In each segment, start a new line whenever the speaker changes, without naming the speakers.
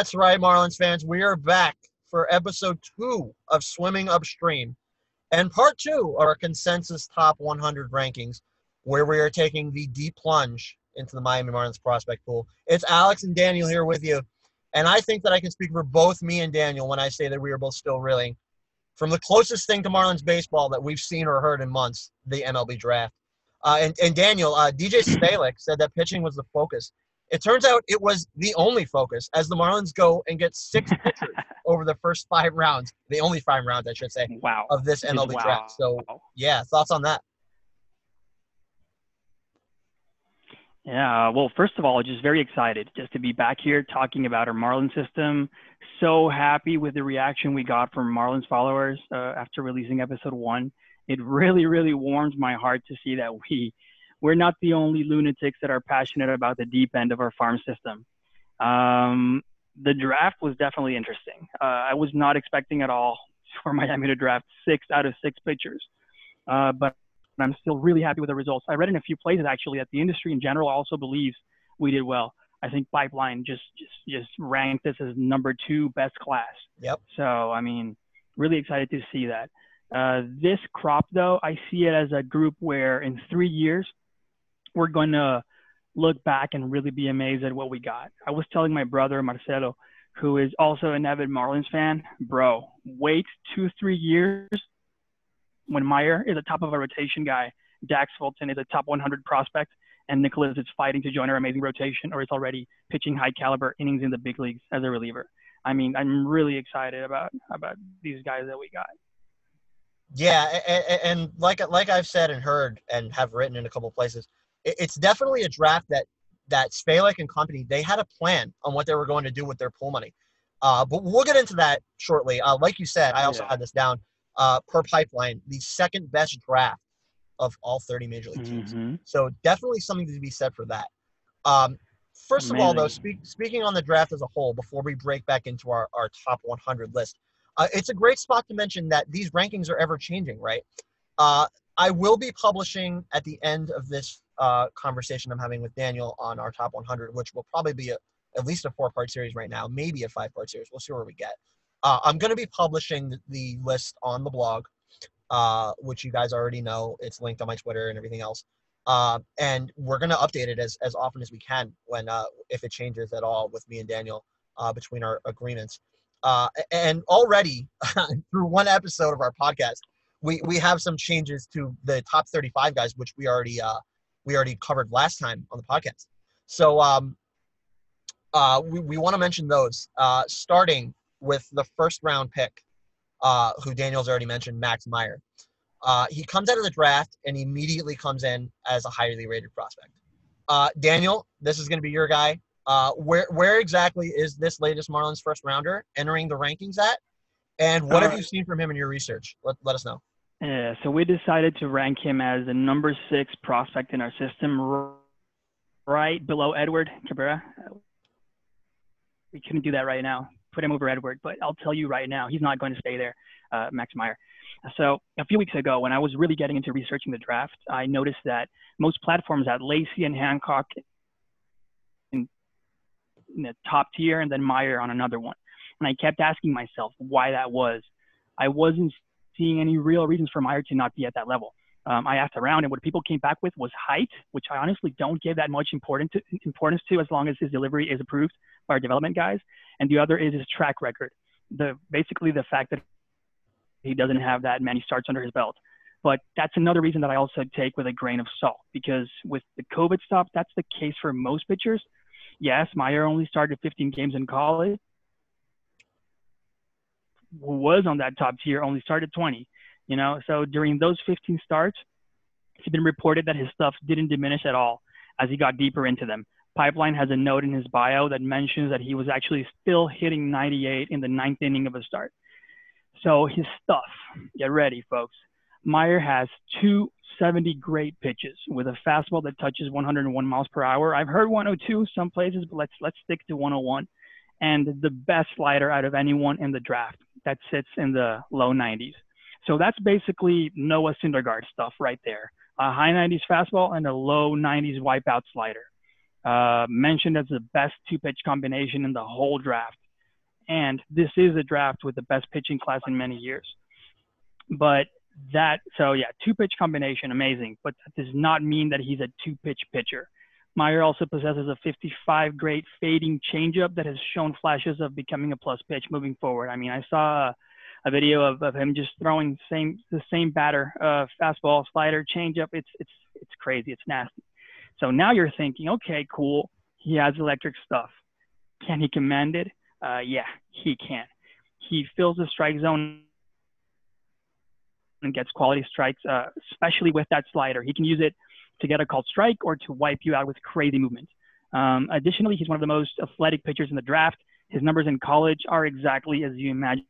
That's right, Marlins fans. We are back for episode two of Swimming Upstream and part two of our consensus top 100 rankings, where we are taking the deep plunge into the Miami Marlins prospect pool. It's Alex and Daniel here with you. And I think that I can speak for both me and Daniel when I say that we are both still reeling from the closest thing to Marlins baseball that we've seen or heard in months, the MLB draft. Uh, and, and Daniel, uh, DJ Svihlik said that pitching was the focus. It turns out it was the only focus as the Marlins go and get six pitchers over the first five rounds, the only five rounds, I should say,
wow.
of this MLB
wow.
draft. So, yeah, thoughts on that?
Yeah, well, first of all, just very excited just to be back here talking about our Marlin system. So happy with the reaction we got from Marlins followers uh, after releasing episode one. It really, really warms my heart to see that we we're not the only lunatics that are passionate about the deep end of our farm system. Um, the draft was definitely interesting. Uh, I was not expecting at all for Miami to draft six out of six pitchers, uh, but I'm still really happy with the results. I read in a few places actually that the industry in general also believes we did well. I think Pipeline just just just ranked this as number two best class.
Yep.
So I mean, really excited to see that. Uh, this crop though, I see it as a group where in three years we're going to look back and really be amazed at what we got. I was telling my brother Marcelo, who is also an avid Marlins fan, bro, wait two three years when Meyer is a top of a rotation guy, Dax Fulton is a top 100 prospect, and Nicolas is fighting to join our amazing rotation, or is already pitching high caliber innings in the big leagues as a reliever. I mean, I'm really excited about about these guys that we got.
Yeah, and, and like like I've said and heard and have written in a couple places, it's definitely a draft that that Svihlik and company they had a plan on what they were going to do with their pool money. Uh, but we'll get into that shortly. Uh, like you said, I also yeah. had this down uh, per pipeline, the second best draft of all 30 major league teams.
Mm-hmm.
So definitely something to be said for that. Um, first Amazing. of all, though, speak, speaking on the draft as a whole, before we break back into our, our top 100 list, uh, it's a great spot to mention that these rankings are ever changing, right? Uh, I will be publishing at the end of this uh, conversation I'm having with Daniel on our top 100, which will probably be a, at least a four part series right now, maybe a five part series. We'll see where we get. Uh, I'm going to be publishing the list on the blog, uh, which you guys already know. It's linked on my Twitter and everything else. Uh, and we're going to update it as, as often as we can when uh, if it changes at all with me and Daniel uh, between our agreements. Uh, and already through one episode of our podcast, we, we have some changes to the top 35 guys, which we already we already covered last time on the podcast. So um, we, we want to mention those starting with the first round pick, uh, who Daniel's already mentioned, Max Meyer. Uh, he comes out of the draft and immediately comes in as a highly rated prospect. Uh, Daniel, this is going to be your guy. Uh, where where exactly is this latest Marlins first rounder entering the rankings at? And what have you seen from him in your research? Let, let us know.
Yeah, so we decided to rank him as the number six prospect in our system, right below Edward Cabrera. We couldn't do that right now put him over Edward, but I'll tell you right now, he's not going to stay there, uh, Max Meyer. So a few weeks ago, when I was really getting into researching the draft, I noticed that most platforms had Lacy and Hancock in, in the top tier, and then Meyer on another one. And I kept asking myself why that was. I wasn't seeing any real reasons for Meyer to not be at that level. Um, I asked around, and what people came back with was height, which I honestly don't give that much important to, importance to as long as his delivery is approved by our development guys. And the other is his track record. The basically the fact that he doesn't have that many starts under his belt. But that's another reason that I also take with a grain of salt because with the COVID stop, that's the case for most pitchers. Yes, Meyer only started 15 games in college. Who was on that top tier only started 20. You know, so during those 15 starts, it's been reported that his stuff didn't diminish at all as he got deeper into them. Pipeline has a note in his bio that mentions that he was actually still hitting 98 in the ninth inning of a start. So his stuff, get ready, folks. Meyer has 270 great pitches with a fastball that touches 101 miles per hour. I've heard 102 some places, but let's let's stick to 101. And the best slider out of anyone in the draft that sits in the low 90s. So that's basically Noah Syndergaard stuff right there. A high 90s fastball and a low 90s wipeout slider. uh, mentioned as the best two pitch combination in the whole draft. And this is a draft with the best pitching class in many years. But that, so yeah, two pitch combination, amazing. But that does not mean that he's a two pitch pitcher. Meyer also possesses a 55 grade fading changeup that has shown flashes of becoming a plus pitch moving forward. I mean, I saw a, a video of, of him just throwing same the same batter, uh, fastball, slider, changeup. It's it's it's crazy. It's nasty. So now you're thinking, okay, cool. He has electric stuff. Can he command it? Uh, yeah, he can. He fills the strike zone and gets quality strikes, uh, especially with that slider. He can use it to get a called strike or to wipe you out with crazy movement. Um, additionally, he's one of the most athletic pitchers in the draft. His numbers in college are exactly as you imagine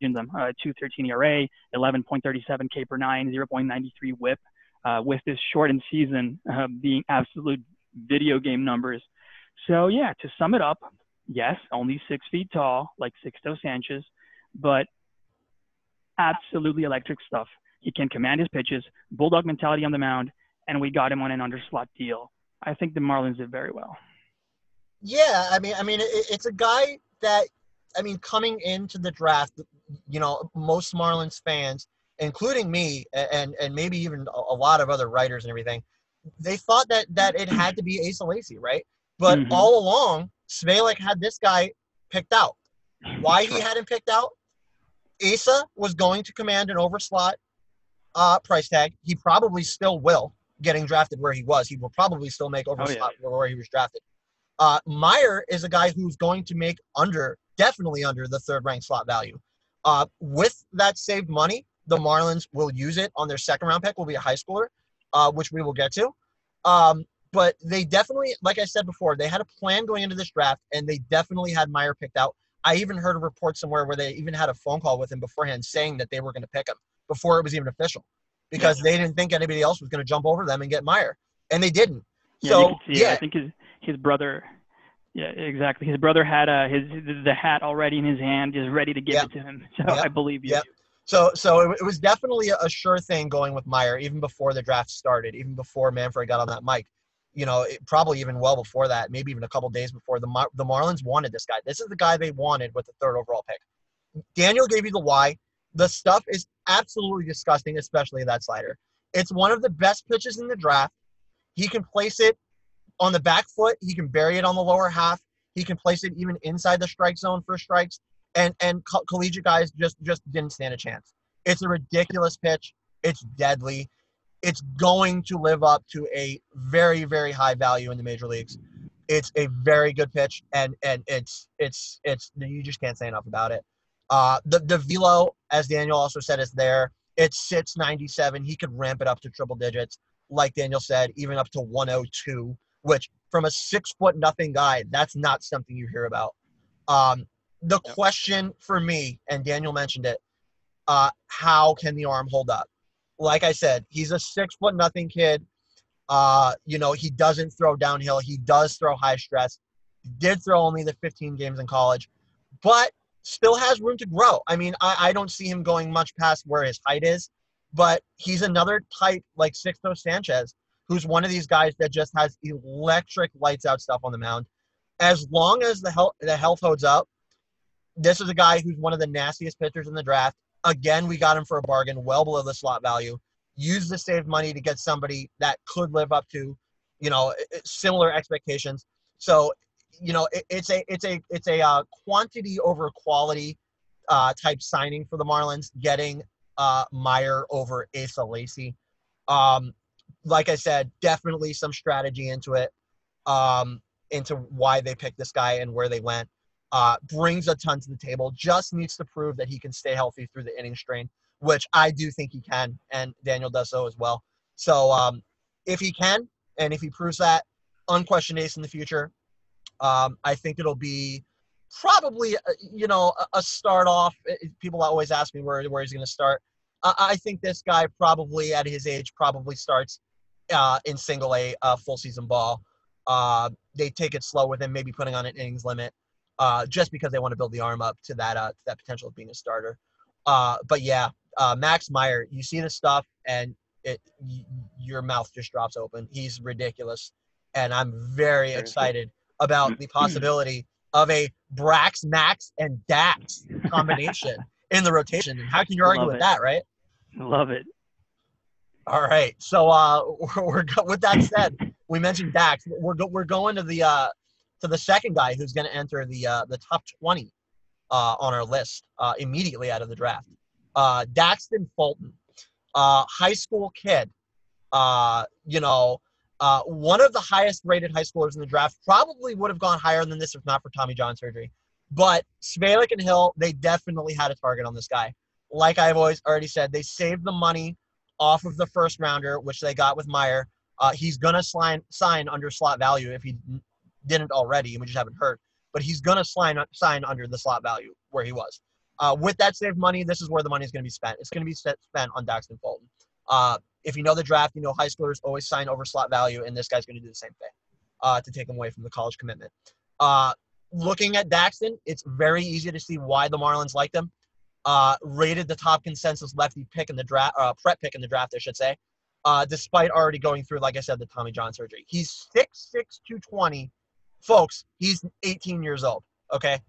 them. Uh, 213 ERA, 11.37 K per nine, 0.93 whip, uh, with this shortened season uh, being absolute video game numbers. So yeah, to sum it up, yes, only six feet tall, like Sixto Sanchez, but absolutely electric stuff. He can command his pitches, bulldog mentality on the mound, and we got him on an underslot deal. I think the Marlins did very well.
Yeah, I mean, I mean, it, it's a guy that, I mean, coming into the draft, you know, most Marlins fans, including me, and and maybe even a lot of other writers and everything, they thought that that it had to be Asa Lacy, right? But mm-hmm. all along, Svihlik had this guy picked out. Why he had him picked out? Asa was going to command an overslot uh, price tag. He probably still will, getting drafted where he was. He will probably still make overslot oh, yeah. where he was drafted. Uh, Meyer is a guy who's going to make under, definitely under the third ranked slot value. Uh, with that saved money, the Marlins will use it on their second round pick, will be a high schooler, uh, which we will get to. Um, but they definitely, like I said before, they had a plan going into this draft, and they definitely had Meyer picked out. I even heard a report somewhere where they even had a phone call with him beforehand saying that they were going to pick him before it was even official because yeah. they didn't think anybody else was going to jump over them and get Meyer, and they didn't.
Yeah,
so
yeah, I think his his brother. Yeah, exactly. His brother had uh, his the hat already in his hand, just ready to give it to him. So. I believe you.
So, so it, it was definitely a, a sure thing going with Meyer, even before the draft started, even before Manfred got on that mic you know, it, probably even well before that, maybe even a couple days before the Mar- the Marlins wanted this guy. This is the guy they wanted with the third overall pick. Daniel gave you the why. The stuff is absolutely disgusting, especially that slider. It's one of the best pitches in the draft. He can place it on the back foot. He can bury it on the lower half. He can place it even inside the strike zone for strikes. And and co- collegiate guys just just didn't stand a chance. It's a ridiculous pitch. It's deadly it's going to live up to a very very high value in the major leagues. It's a very good pitch, and and it's it's it's you just can't say enough about it. Uh, the the velo, as Daniel also said, is there. It sits 97. He could ramp it up to triple digits, like Daniel said, even up to 102. Which, from a six foot nothing guy, that's not something you hear about. Um, the question for me, and Daniel mentioned it, uh, how can the arm hold up? like I said, he's a six foot nothing kid. Uh, you know, he doesn't throw downhill. He does throw high stress. Did throw only the 15 games in college, but still has room to grow. I mean, I, I don't see him going much past where his height is, but he's another type like Sixto Sanchez, who's one of these guys that just has electric lights out stuff on the mound. As long as the health the health holds up, this is a guy who's one of the nastiest pitchers in the draft. Again, we got him for a bargain, well below the slot value. Use the saved money to get somebody that could live up to, you know, similar expectations. So, you know, it, it's a it's a it's a uh, quantity over quality uh, type signing for the Marlins. Getting uh, Meyer over Asa Lacy. Um, like I said, definitely some strategy into it, um, into why they picked this guy and where they went uh, brings a ton to the table, just needs to prove that he can stay healthy through the inning strain, which I do think he can, and Daniel does so as well. So um, if he can, and if he proves that, unquestioned ace in the future, um, I think it'll be probably, uh, you know, a start off. People always ask me where, where he's going to start. I think this guy probably at his age probably starts uh, in single A uh, full season ball. Uh, they take it slow with him, maybe putting on an innings limit uh, just because they want to build the arm up to that uh, to that potential of being a starter. Uh, but yeah, uh, Max Meyer, you see the stuff and it y- your mouth just drops open. He's ridiculous. and I'm very excited about the possibility of a Brax, Max, and Dax combination in the rotation. And how can you argue
Love
with
it.
that, right?
Love it.
All right. So uh, we're, we're go- with that said, we mentioned Dax. We're go- we're going to the uh, to the second guy who's going to enter the uh, the top twenty uh, on our list uh, immediately out of the draft. Uh, Daxton Fulton, uh, high school kid. Uh, you know, uh, one of the highest rated high schoolers in the draft. Probably would have gone higher than this if not for Tommy John surgery. But Svihlik and Hill, they definitely had a target on this guy. Like I've always already said, they saved the money off of the first rounder, which they got with Meyer. Uh, he's gonna sign sign under slot value if he didn't already, and we just haven't heard. But he's gonna sign sign under the slot value where he was. Uh, with that saved money, this is where the money is gonna be spent. It's gonna be set, spent on Daxton Fulton. If you know the draft, you know high schoolers always sign over slot value, and this guy's gonna do the same thing uh, to take him away from the college commitment. Uh, looking at Daxton, it's very easy to see why the Marlins like him uh, rated the top consensus lefty pick in the draft, uh, prep pick in the draft, I should say, uh, despite already going through, like I said, the Tommy John surgery. He's 6'6", 220. Folks, he's 18 years old, okay?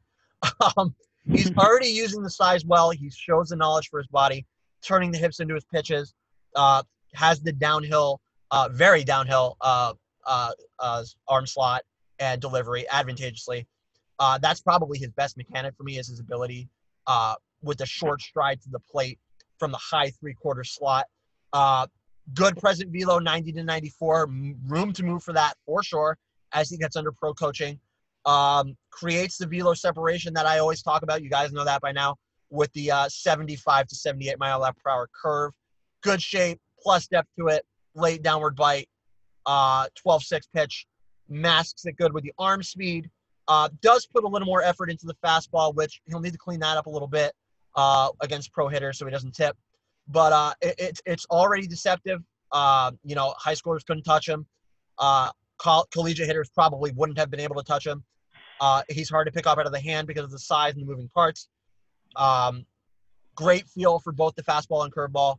Um, he's already using the size well. He shows the knowledge for his body, turning the hips into his pitches, uh, has the downhill, uh, very downhill uh, uh, uh, arm slot and delivery advantageously. Uh, that's probably his best mechanic for me is his ability uh, with the short stride to the plate from the high three quarter slot. Uh, good present velo, 90 to 94. Room to move for that for sure as he gets under pro coaching. Um, creates the velo separation that I always talk about. You guys know that by now with the uh, 75 to 78 mile per hour curve. Good shape, plus depth to it, late downward bite, uh, 12 6 pitch, masks it good with the arm speed. Uh, does put a little more effort into the fastball, which he'll need to clean that up a little bit uh, against pro hitters so he doesn't tip. But uh, it, it's it's already deceptive. Uh, you know, high schoolers couldn't touch him. Uh, coll- collegiate hitters probably wouldn't have been able to touch him. Uh, he's hard to pick up out of the hand because of the size and the moving parts. Um, great feel for both the fastball and curveball.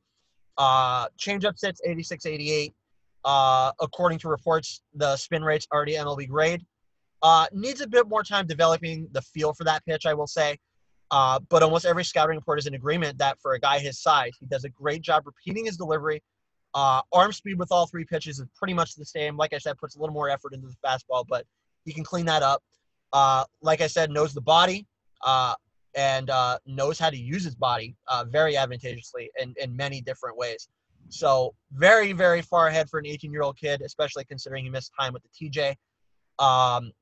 Uh, changeup sits 86, 88. Uh, according to reports, the spin rate's already MLB grade. Uh, needs a bit more time developing the feel for that pitch, I will say. Uh, but almost every scouting report is in agreement that for a guy his size, he does a great job repeating his delivery. Uh, arm speed with all three pitches is pretty much the same. Like I said, puts a little more effort into the fastball, but he can clean that up. Uh, like I said, knows the body uh, and uh, knows how to use his body uh, very advantageously in, in many different ways. So very, very far ahead for an 18-year-old kid, especially considering he missed time with the TJ. Um,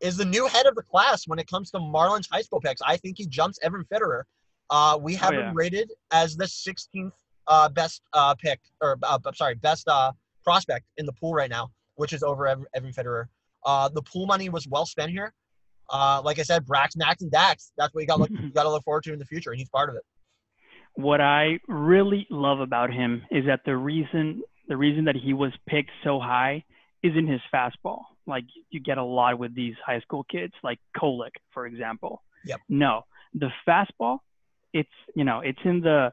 is the new head of the class when it comes to Marlins high school picks. I think he jumps Evan Fitterer. Uh, we have
yeah.
him rated as the 16th uh, best uh, pick, or uh, I'm sorry, best uh, prospect in the pool right now, which is over Evan, Evan Fitterer. Uh, the pool money was well spent here. Uh, like I said, Brax, Max, and Dax. That's what you got look, you got to look forward to in the future, and he's part of it.
What I really love about him is that the reason the reason that he was picked so high is in his fastball. Like you get a lot with these high school kids, like Kolek, for example.
Yep.
No, the fastball, it's you know it's in the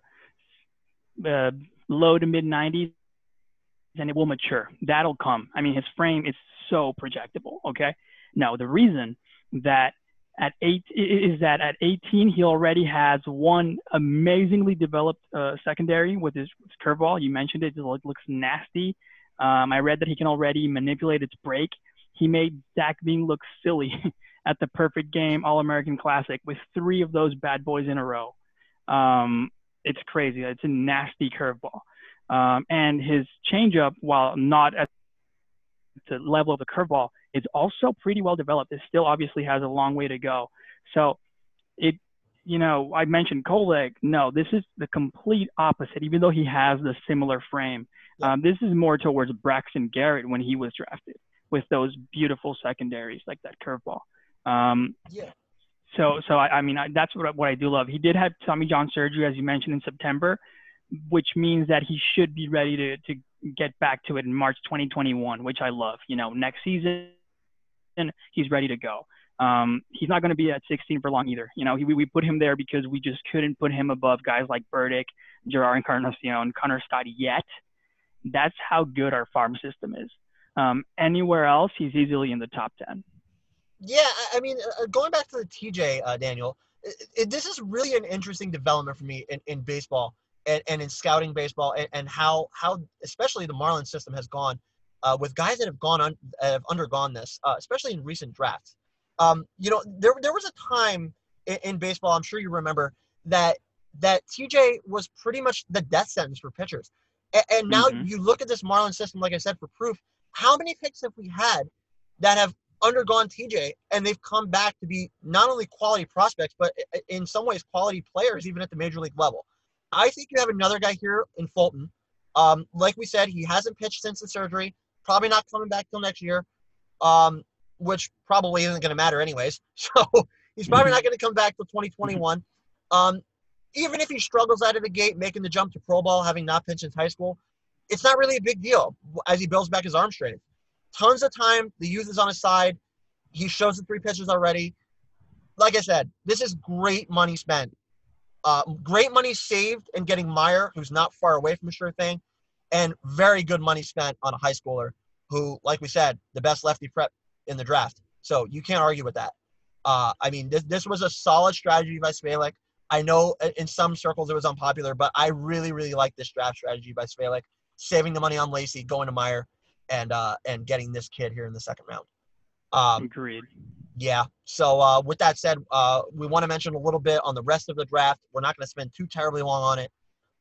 uh, low to mid 90s, and it will mature. That'll come. I mean, his frame is so projectable. Okay. Now the reason that at eight is that at 18 he already has one amazingly developed uh, secondary with his, his curveball. You mentioned it; it look- looks nasty. Um, I read that he can already manipulate its break. He made Zac Veen look silly at the Perfect Game All American Classic with three of those bad boys in a row. Um, it's crazy. It's a nasty curveball. Um, and his changeup, while not at the level of the curveball, is also pretty well developed. It still obviously has a long way to go. So it, you know, I mentioned Kolek. No, this is the complete opposite. Even though he has the similar frame, um, this is more towards Braxton Garrett when he was drafted with those beautiful secondaries like that curveball. Um,
Yeah.
so, so I, I mean, I, that's what I, what I do love. He did have Tommy John surgery, as you mentioned, in September, which means that he should be ready to to get back to it in March 2021, which I love. You know, next season he's ready to go. Um, he's not going to be at 16 for long either. You know, he, we, we put him there because we just couldn't put him above guys like Burdick, Jerar Encarnacion, Connor Scott yet. That's how good our farm system is. Um, anywhere else, he's easily in the top 10.
Yeah, I mean, uh, going back to the TJ, uh, Daniel, it, it, this is really an interesting development for me in, in baseball and, and in scouting baseball and, and how, how especially the Marlins system has gone uh, with guys that have gone on, have undergone this, uh, especially in recent drafts. Um, you know, there, there was a time in, in baseball, I'm sure you remember, that that TJ was pretty much the death sentence for pitchers. And, and now mm-hmm. you look at this Marlins system, like I said, for proof. How many picks have we had that have undergone TJ and they've come back to be not only quality prospects, but in some ways quality players, even at the major league level? I think you have another guy here in Fulton. Um, like we said, he hasn't pitched since the surgery. Probably not coming back till next year, um, which probably isn't going to matter anyways. So he's probably not going to come back till 2021. Um, even if he struggles out of the gate, making the jump to pro ball, having not pitched since high school, it's not really a big deal as he builds back his arm strength. Tons of time. The youth is on his side. He shows the three pitches already. Like I said, this is great money spent. Uh, great money saved in getting Meyer, who's not far away from a sure thing, and very good money spent on a high schooler who, like we said, the best lefty prep in the draft. So you can't argue with that. Uh, I mean, this, this was a solid strategy by Svihlik. I know in some circles it was unpopular, but I really, really like this draft strategy by Svihlik, saving the money on Lacy, going to Meyer, and uh, and getting this kid here in the second round.
Um, Agreed.
Yeah. So uh, with that said, uh, we want to mention a little bit on the rest of the draft. We're not going to spend too terribly long on it.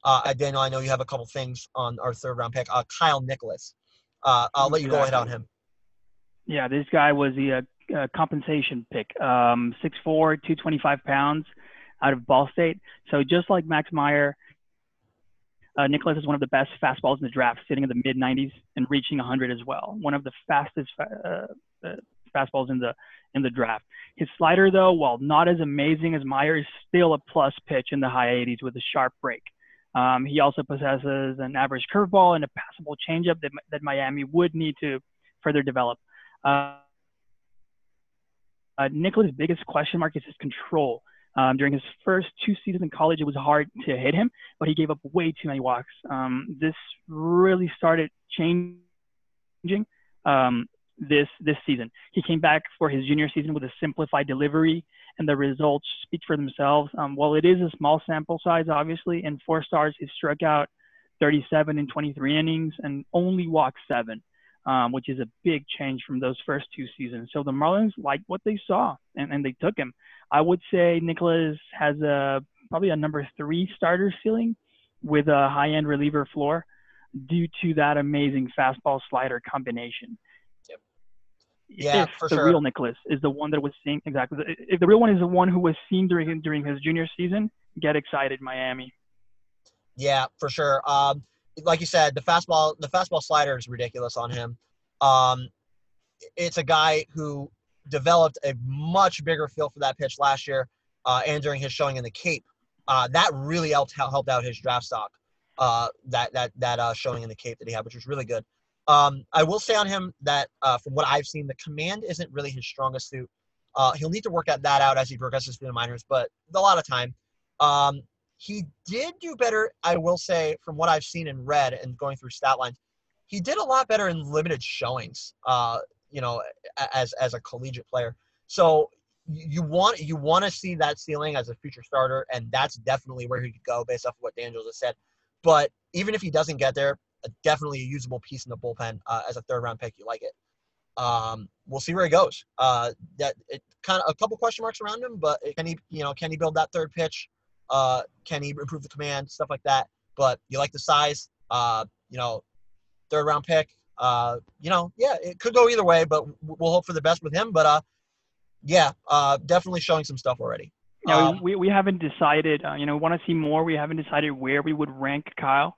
Uh, Daniel, I know you have a couple things on our third round pick. Uh, Kyle Nicolas. Uh, I'll let you go ahead on him.
Yeah, this guy was the uh, uh, compensation pick. Um, 6'4", 225 pounds out of Ball State. So just like Max Meyer, uh, Nicolas is one of the best fastballs in the draft, sitting in the mid 90s and reaching 100 as well. One of the fastest uh, uh, fastballs in the in the draft. His slider, though, while not as amazing as Meyer, is still a plus pitch in the high 80s with a sharp break. Um, he also possesses an average curveball and a passable changeup that, that Miami would need to further develop. Uh, uh, Nicolas' biggest question mark is his control. Um, during his first two seasons in college, it was hard to hit him, but he gave up way too many walks. Um, this really started changing um, this this season. He came back for his junior season with a simplified delivery, and the results speak for themselves. Um, while it is a small sample size, obviously, in four stars, he struck out 37 in 23 innings and only walked seven um, which is a big change from those first two seasons. So the Marlins liked what they saw and, and they took him. I would say Nicolas has a probably a number three starter ceiling with a high end reliever floor due to that amazing fastball slider combination.
Yeah,
if
for
the
sure.
real Nicolas is the one that was seen exactly. If the real one is the one who was seen during during his junior season, get excited, Miami.
Yeah, for sure. Um, like you said, the fastball the fastball slider is ridiculous on him. Um, it's a guy who developed a much bigger feel for that pitch last year uh, and during his showing in the Cape. Uh, that really helped helped out his draft stock. Uh, that that that uh, showing in the Cape that he had, which was really good. Um, I will say on him that uh, from what I've seen, the command isn't really his strongest suit. Uh, he'll need to work at that out as he progresses through the minors, but a lot of time. Um, he did do better, I will say, from what I've seen and read and going through stat lines. He did a lot better in limited showings. Uh, you know, as as a collegiate player. So you want you want to see that ceiling as a future starter, and that's definitely where he could go based off of what Daniel just said. But even if he doesn't get there, definitely a usable piece in the bullpen uh, as a third round pick. You like it. Um, we'll see where he goes. Uh, that it kind of a couple question marks around him, but can he you know can he build that third pitch? Uh, can he improve the command, stuff like that? But you like the size. Uh, you know, third round pick. Uh, you know, yeah, it could go either way, but we'll hope for the best with him. But uh, yeah, uh, definitely showing some stuff already.
Yeah, um, we, we haven't decided. Uh, you know, want to see more. We haven't decided where we would rank Kyle.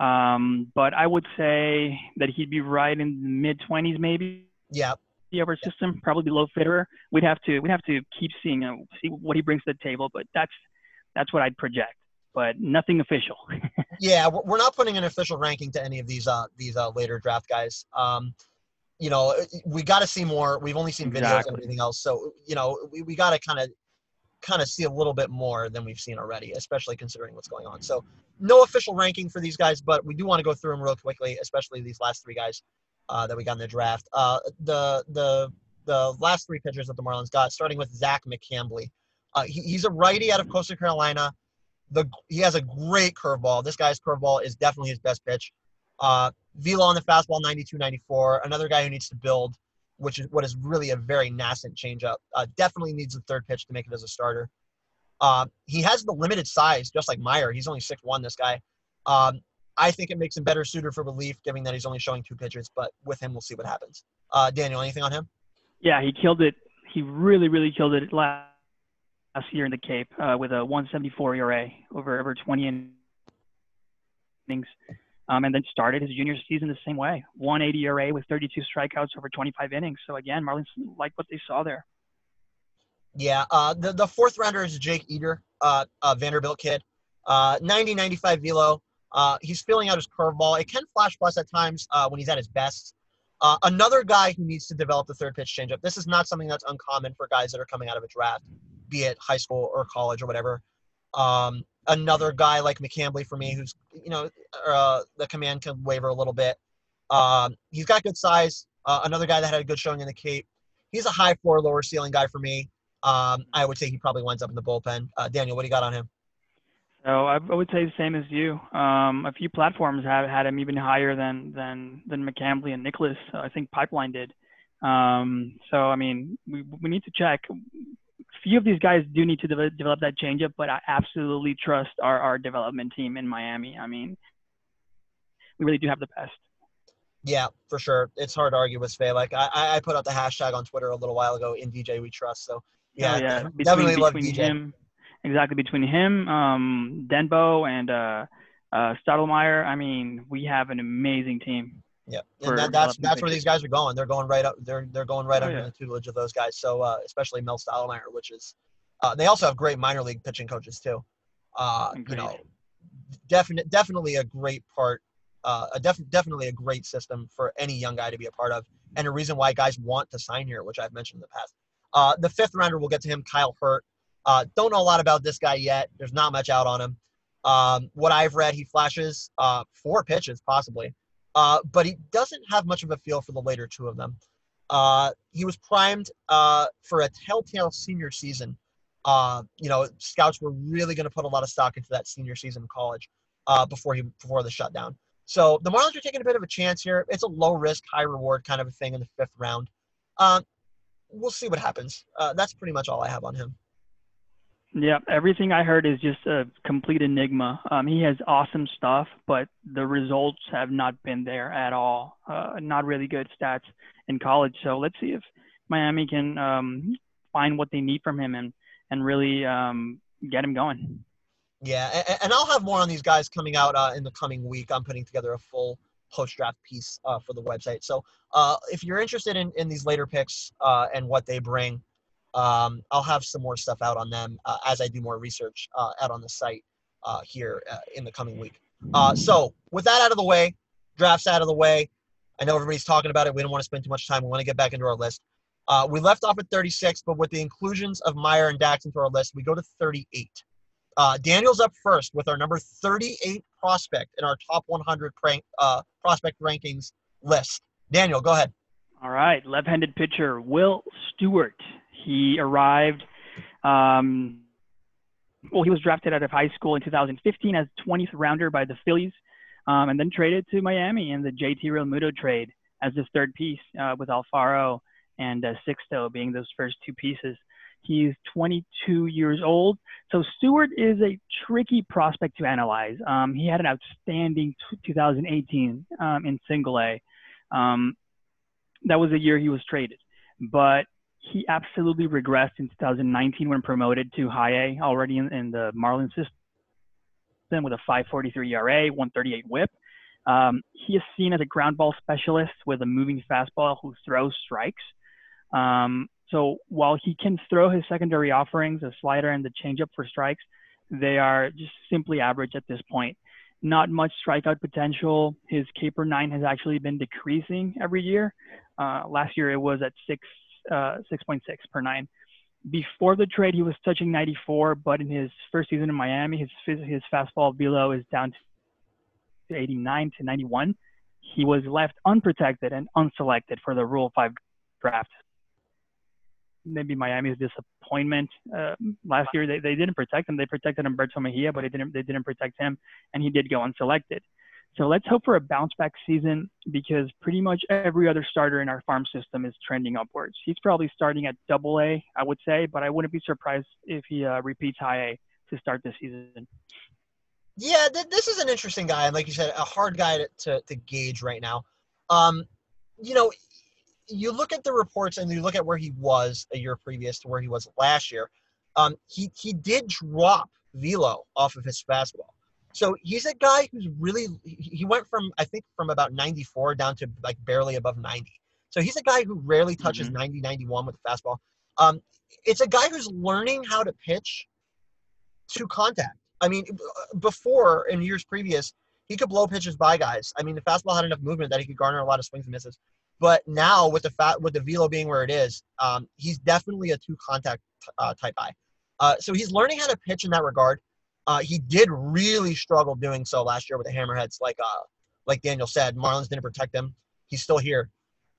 Um, but I would say that he'd be right in the mid twenties, maybe.
Yeah.
The upper system, probably below Fitterer. We'd have to we'd have to keep seeing uh, see what he brings to the table. But that's that's what I'd project, but nothing official.
yeah, we're not putting an official ranking to any of these uh, these uh, later draft guys. Um, you know, we got to see more. We've only seen videos exactly. and everything else, so you know, we, we got to kind of kind of see a little bit more than we've seen already, especially considering what's going on. So, no official ranking for these guys, but we do want to go through them real quickly, especially these last three guys. uh, that we got in the draft. Uh, the the the last three pitchers that the Marlins got, starting with Zach McCambley. Uh, he, he's a righty out of Coastal Carolina. The he has a great curveball. This guy's curveball is definitely his best pitch. Uh, velo on the fastball, 92, 94. Another guy who needs to build, which is what is really a very nascent changeup. Uh, definitely needs a third pitch to make it as a starter. Uh, he has the limited size, just like Meyer. He's only six one. This guy. Um, I think it makes him better suited for relief, given that he's only showing two pitches. But with him, we'll see what happens. Uh, Daniel, anything on him?
Yeah, he killed it. He really, really killed it last year in the Cape uh, with a 174 ERA over over 20 innings, um, and then started his junior season the same way, 180 ERA with 32 strikeouts over 25 innings. So again, Marlins like what they saw there.
Yeah, uh, the the fourth rounder is Jake Eder, uh, a Vanderbilt kid, uh, 90 95 velo. Uh, he's filling out his curveball. It can flash plus at times uh, when he's at his best. Uh, another guy who needs to develop the third pitch changeup. This is not something that's uncommon for guys that are coming out of a draft, be it high school or college or whatever. Um, another guy like McCambley for me, who's you know uh, the command can waver a little bit. Um, he's got good size. Uh, another guy that had a good showing in the Cape. He's a high floor, lower ceiling guy for me. Um, I would say he probably winds up in the bullpen. Uh, Daniel, what do you got on him?
So I, would say the same as you. Um, a few platforms have had him even higher than than than McCambley and Nicolas. Uh, I think Pipeline did. Um, so I mean, we we need to check. Few of these guys do need to de- develop that changeup, but I absolutely trust our our development team in Miami. I mean, we really do have the best.
Yeah, for sure. It's hard to argue with Svay. Like I, I put out the hashtag on Twitter a little while ago in DJ we trust. So yeah,
Oh, yeah.
definitely, definitely
between,
love
between
DJ.
him, exactly between him, um, Denbo, and uh, uh, Stottlemyre. I mean, we have an amazing team.
Yeah, and that, that's that's where these guys are going. They're going right up. They're they're going right
Oh,
under
yeah.
the tutelage of those guys. So uh, especially Mel Stottlemyre, which is uh, they also have great minor league pitching coaches too. Uh, you know, definite definitely a great part. Uh, a def- definitely a great system for any young guy to be a part of, and a reason why guys want to sign here, which I've mentioned in the past. Uh, the fifth rounder, we'll get to him, Kyle Hurt. Uh, don't know a lot about this guy yet. There's not much out on him. Um, what I've read, he flashes uh, four pitches possibly, uh, but he doesn't have much of a feel for the later two of them. Uh, he was primed uh, for a telltale senior season. Uh, you know, scouts were really going to put a lot of stock into that senior season in college uh, before he before the shutdown. So the Marlins are taking a bit of a chance here. It's a low risk, high reward kind of a thing in the fifth round. Um, we'll see what happens. Uh, that's pretty much all I have on him.
Yeah, everything I heard is just a complete enigma. Um, he has awesome stuff, but the results have not been there at all. Uh, not really good stats in college. So let's see if Miami can um, find what they need from him and and really um, get him going.
Yeah, and, and I'll have more on these guys coming out uh, in the coming week. I'm putting together a full post draft piece uh, for the website. So uh, if you're interested in, in these later picks uh, and what they bring, um, I'll have some more stuff out on them uh, as I do more research uh, out on the site uh, here uh, in the coming week. Uh, so with that out of the way, drafts out of the way. I know everybody's talking about it. We don't want to spend too much time. We want to get back into our list. Uh, we left off at 36, but with the inclusions of Meyer and Dax into our list, we go to 38. Uh, Daniel's up first with our number 38 prospect in our top 100 prank, prospect rankings list. Daniel, go ahead.
All right, left-handed pitcher Will Stewart. He arrived. Um, well, he was drafted out of high school in 2015 as 20th rounder by the Phillies, um, and then traded to Miami in the JT Realmuto trade as his third piece, uh, with Alfaro and uh, Sixto being those first two pieces. He's 22 years old. So Stewart is a tricky prospect to analyze. Um, he had an outstanding t- 2018 um, in Single A. Um, that was the year he was traded, but he absolutely regressed in 2019 when promoted to High A, already in, in the Marlins system with a 5.43 ERA, 138 WHIP. Um, he is seen as a ground ball specialist with a moving fastball who throws strikes. Um, so while he can throw his secondary offerings, a slider and the changeup for strikes, they are just simply average at this point. Not much strikeout potential. His K per nine has actually been decreasing every year. Uh, last year it was at six, uh, 6.6 per nine. Before the trade, he was touching 94, but in his first season in Miami, his his fastball below is down to 89 to 91. he was left unprotected and unselected for the Rule 5 draft. Maybe Miami's disappointment uh, last year. They, they didn't protect him. They protected Humberto Mejia, but they didn't they didn't protect him, and he did go unselected. So let's hope for a bounce back season because pretty much every other starter in our farm system is trending upwards. He's probably starting at double A, I would say, but I wouldn't be surprised if he uh, repeats high A to start this season.
Yeah, th- this is an interesting guy, and like you said, a hard guy to, to, to gauge right now. Um, you know, you look at the reports and you look at where he was a year previous to where he was last year. Um, he he did drop velo off of his fastball. So he's a guy who's really he went from I think from about 94 down to like barely above 90. So he's a guy who rarely touches
Mhm.
90 91 with the fastball. Um, it's a guy who's learning how to pitch to contact. I mean, before in years previous, he could blow pitches by guys. I mean, the fastball had enough movement that he could garner a lot of swings and misses. But now with the fat with the velo being where it is, um, he's definitely a two contact uh, type guy. Uh, so he's learning how to pitch in that regard. Uh, he did really struggle doing so last year with the hammerheads, like uh, like Daniel said. Marlins didn't protect him. He's still here.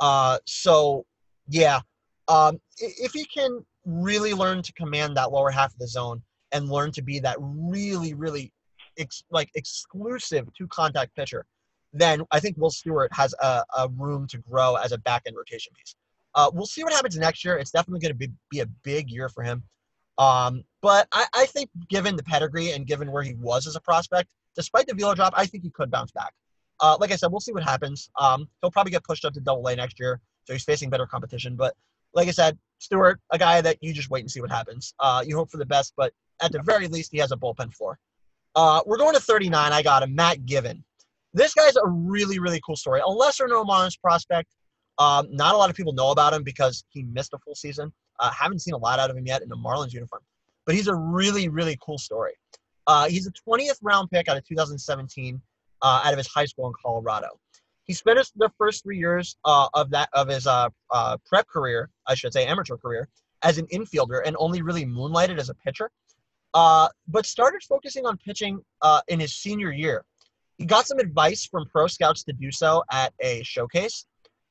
Uh, so yeah, um, if he can really learn to command that lower half of the zone and learn to be that really, really ex- like exclusive two contact pitcher, then I think Will Stewart has a, a room to grow as a back end rotation piece. Uh, we'll see what happens next year. It's definitely going to be, be a big year for him. Um, but I, I think given the pedigree and given where he was as a prospect, despite the velo drop, I think he could bounce back. Uh, like I said, we'll see what happens. Um, he'll probably get pushed up to double A next year, so he's facing better competition. But like I said, Stewart, a guy that you just wait and see what happens. Uh, you hope for the best, but at the very least, he has a bullpen floor. Uh, we're going to 39. I got him, Matt Givin. This guy's a really, really cool story. A lesser known Marlins prospect. Um, not a lot of people know about him because he missed a full season. Uh, haven't seen a lot out of him yet in a Marlins uniform, but he's a really, really cool story. Uh, he's a 20th round pick out of 2017 uh, out of his high school in Colorado. He spent his, the first three years uh, of that of his uh, uh, prep career, I should say, amateur career, as an infielder, and only really moonlighted as a pitcher. But started focusing on pitching in his senior year. He got some advice from pro scouts to do so at a showcase.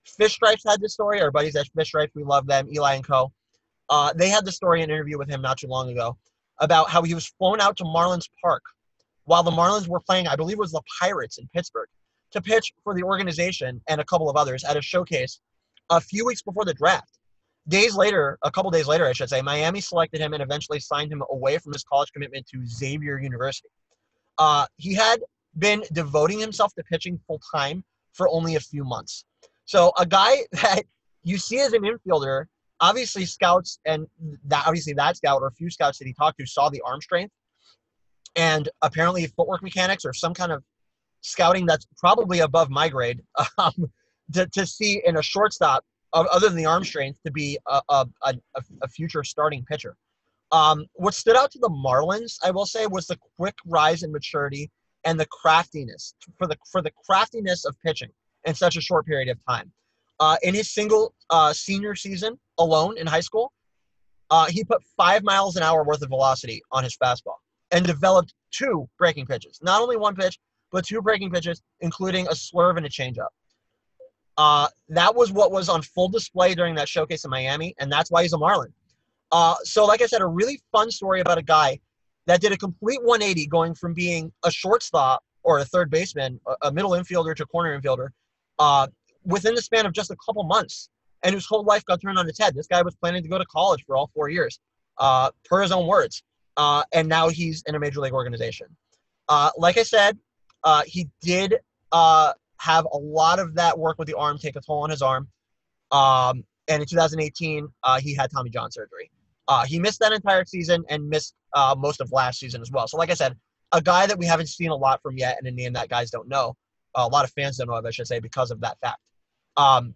Fish Stripes had this story. Our buddies at Fish Stripes, we love them. Eli and Co. Uh, they had the story in an interview with him not too long ago about how he was flown out to Marlins Park while the Marlins were playing, I believe it was the Pirates in Pittsburgh, to pitch for the organization and a couple of others at a showcase a few weeks before the draft. Days later, a couple days later, I should say, Miami selected him and eventually signed him away from his college commitment to Xavier University. Uh, he had been devoting himself to pitching full time for only a few months. So a guy that you see as an infielder, obviously scouts and that obviously that scout or a few scouts that he talked to saw the arm strength and apparently footwork mechanics or some kind of scouting that's probably above my grade um, to, to see in a shortstop other than the arm strength to be a, a, a, a future starting pitcher. Um, what stood out to the Marlins, I will say, was the quick rise in maturity and the craftiness for the for the craftiness of pitching in such a short period of time. Uh, in his single uh, senior season alone in high school, uh, he put five miles an hour worth of velocity on his fastball and developed two breaking pitches. Not only one pitch, but two breaking pitches, including a swerve and a changeup. Uh, that was what was on full display during that showcase in Miami, and that's why he's a Marlin. Uh, so, like I said, a really fun story about a guy that did a complete 180 going from being a shortstop or a third baseman, a, middle infielder to corner infielder, uh, within the span of just a couple months, and his whole life got turned on its head. This guy was planning to go to college for all four years, uh, per his own words, uh, and now he's in a major league organization. Uh, like I said, uh, he did uh, have a lot of that work with the arm take a toll on his arm. Um, and in 2018, uh, he had Tommy John surgery. He missed that entire season and missed most of last season as well. So, like I said, a guy that we haven't seen a lot from yet, and a name that guys don't know, a lot of fans don't know of, I should say, because of that fact. Um,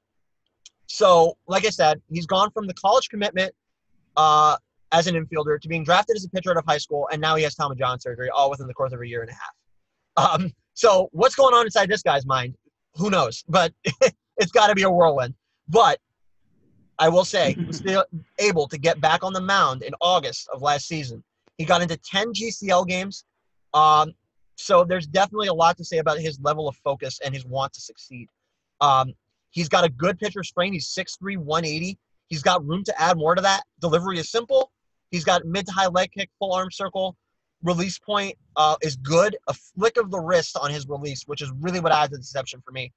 so, like I said, he's gone from the college commitment uh, as an infielder to being drafted as a pitcher out of high school, and now he has Tommy John surgery, all within the course of a year and a half. Um, so, what's going on inside this guy's mind? Who knows? But it's got to be a whirlwind. But I will say he was still able to get back on the mound in August of last season. He got into 10 GCL games. Um, so there's definitely a lot to say about his level of focus and his want to succeed. Um, he's got a good pitcher strain. He's 6'3", 180. He's got room to add more to that. Delivery is simple. He's got mid to high leg kick, full arm circle. Release point uh, is good. A flick of the wrist on his release, which is really what adds the deception for me.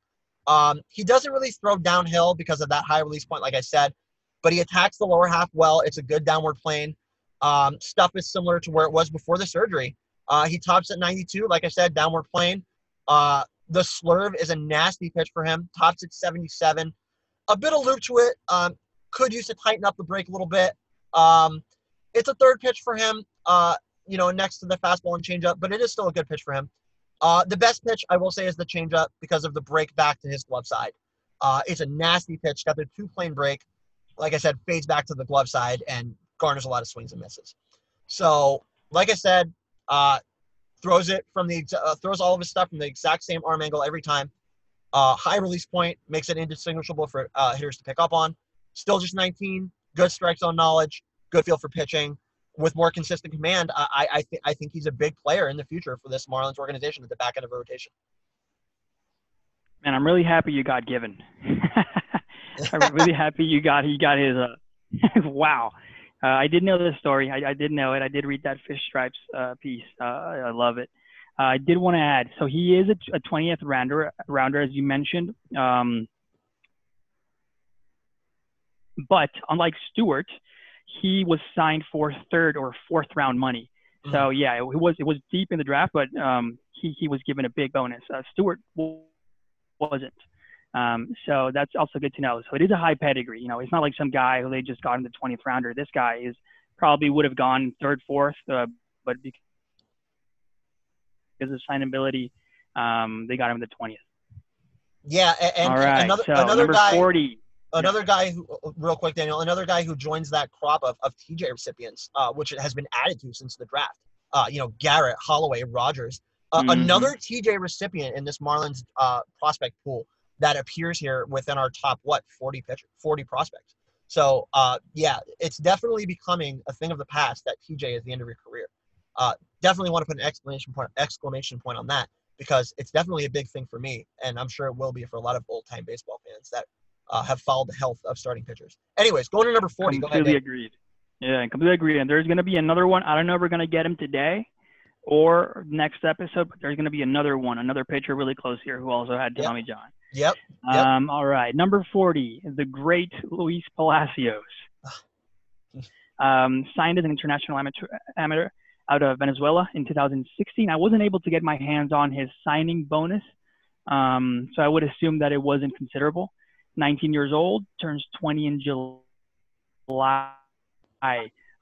Um, he doesn't really throw downhill because of that high release point, like I said, but he attacks the lower half well. It's a good downward plane. Um, stuff is similar to where it was before the surgery. Uh, he tops at 92, like I said, downward plane. Uh, the slurve is a nasty pitch for him. Tops at 77. A bit of loop to it. Um, could use to tighten up the break a little bit. Um, it's a third pitch for him, uh, you know, next to the fastball and changeup, but it is still a good pitch for him. Uh, the best pitch, I will say, is the changeup because of the break back to his glove side. Uh, it's a nasty pitch. Got the two plane break. Like I said, fades back to the glove side and garners a lot of swings and misses. So, like I said, uh, throws it from the uh, throws all of his stuff from the exact same arm angle every time. Uh, high release point makes it indistinguishable for uh, hitters to pick up on. Still just 19. Good strike zone knowledge. Good feel for pitching. With more consistent command, I I, th- I think he's a big player in the future for this Marlins organization at the back end of a rotation.
Man, I'm really happy you got given. I'm really happy you got he got his. Uh, wow, uh, I did know the story. I, I, did know it. I did read that Fish Stripes uh, piece. Uh, I love it. Uh, I did want to add. So he is a, a 20th rounder, rounder as you mentioned. Um, but unlike Stewart, he was signed for third or fourth round money. Mm-hmm. So yeah, it, was it was deep in the draft, but um, he he was given a big bonus. Uh, Stewart wasn't. Um, so that's also good to know. So it is a high pedigree. You know, it's not like some guy who they just got in the 20th rounder. This guy is probably would have gone third, fourth, uh, but because of signability, um, they got him in the 20th.
Yeah, and,
All right.
another
so
another guy,
40.
Another guy who, real quick, Daniel, another guy who joins that crop of, of TJ recipients, uh, which has been added to since the draft. Uh, you know, Garrett, Holloway, Rogers. Uh, mm-hmm. Another TJ recipient in this Marlins uh, prospect pool that appears here within our top what 40 pitcher 40 prospects. So uh, yeah it's definitely becoming a thing of the past that tj is the end of your career. Uh, definitely want to put an exclamation point exclamation point on that because it's definitely a big thing for me and i'm sure it will be for a lot of old time baseball fans that uh, have followed the health of starting pitchers. Anyways going to number 40
completely
ahead,
agreed. Yeah completely agree. and there's going to be another one. I don't know if we're going to get him today or next episode but there's going to be another one another pitcher really close here who also had tommy john
Yep. yep.
Um, all right. Number 40, the great Luis Palacios. um, signed as an international amateur, amateur out of Venezuela in 2016. I wasn't able to get my hands on his signing bonus, um, so I would assume that it wasn't considerable. 19 years old, turns 20 in July.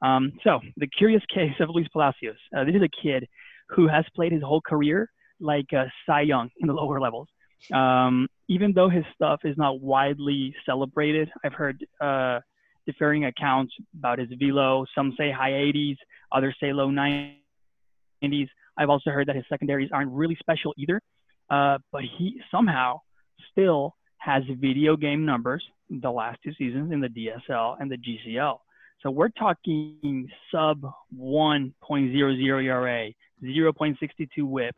Um, so, the curious case of Luis Palacios. Uh, this is a kid who has played his whole career like uh, Cy Young in the lower levels. Um, even though his stuff is not widely celebrated, I've heard uh, differing accounts about his velo. Some say high 80s, others say low 90s. I've also heard that his secondaries aren't really special either, uh, but he somehow still has video game numbers the last two seasons in the DSL and the GCL. So we're talking sub 1.00 ERA, 0.62 WHIP,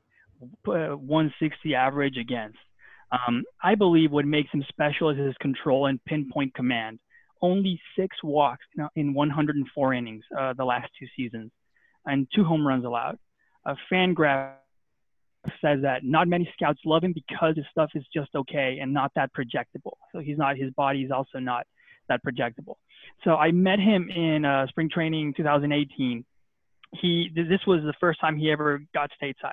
160 average against. Um, I believe what makes him special is his control and pinpoint command. Only six walks in 104 innings uh, the last two seasons, and two home runs allowed. A Fangraph says that not many scouts love him because his stuff is just okay and not that projectable. So he's not his body is also not that projectable. So I met him in uh, spring training 2018. He this was the first time he ever got stateside,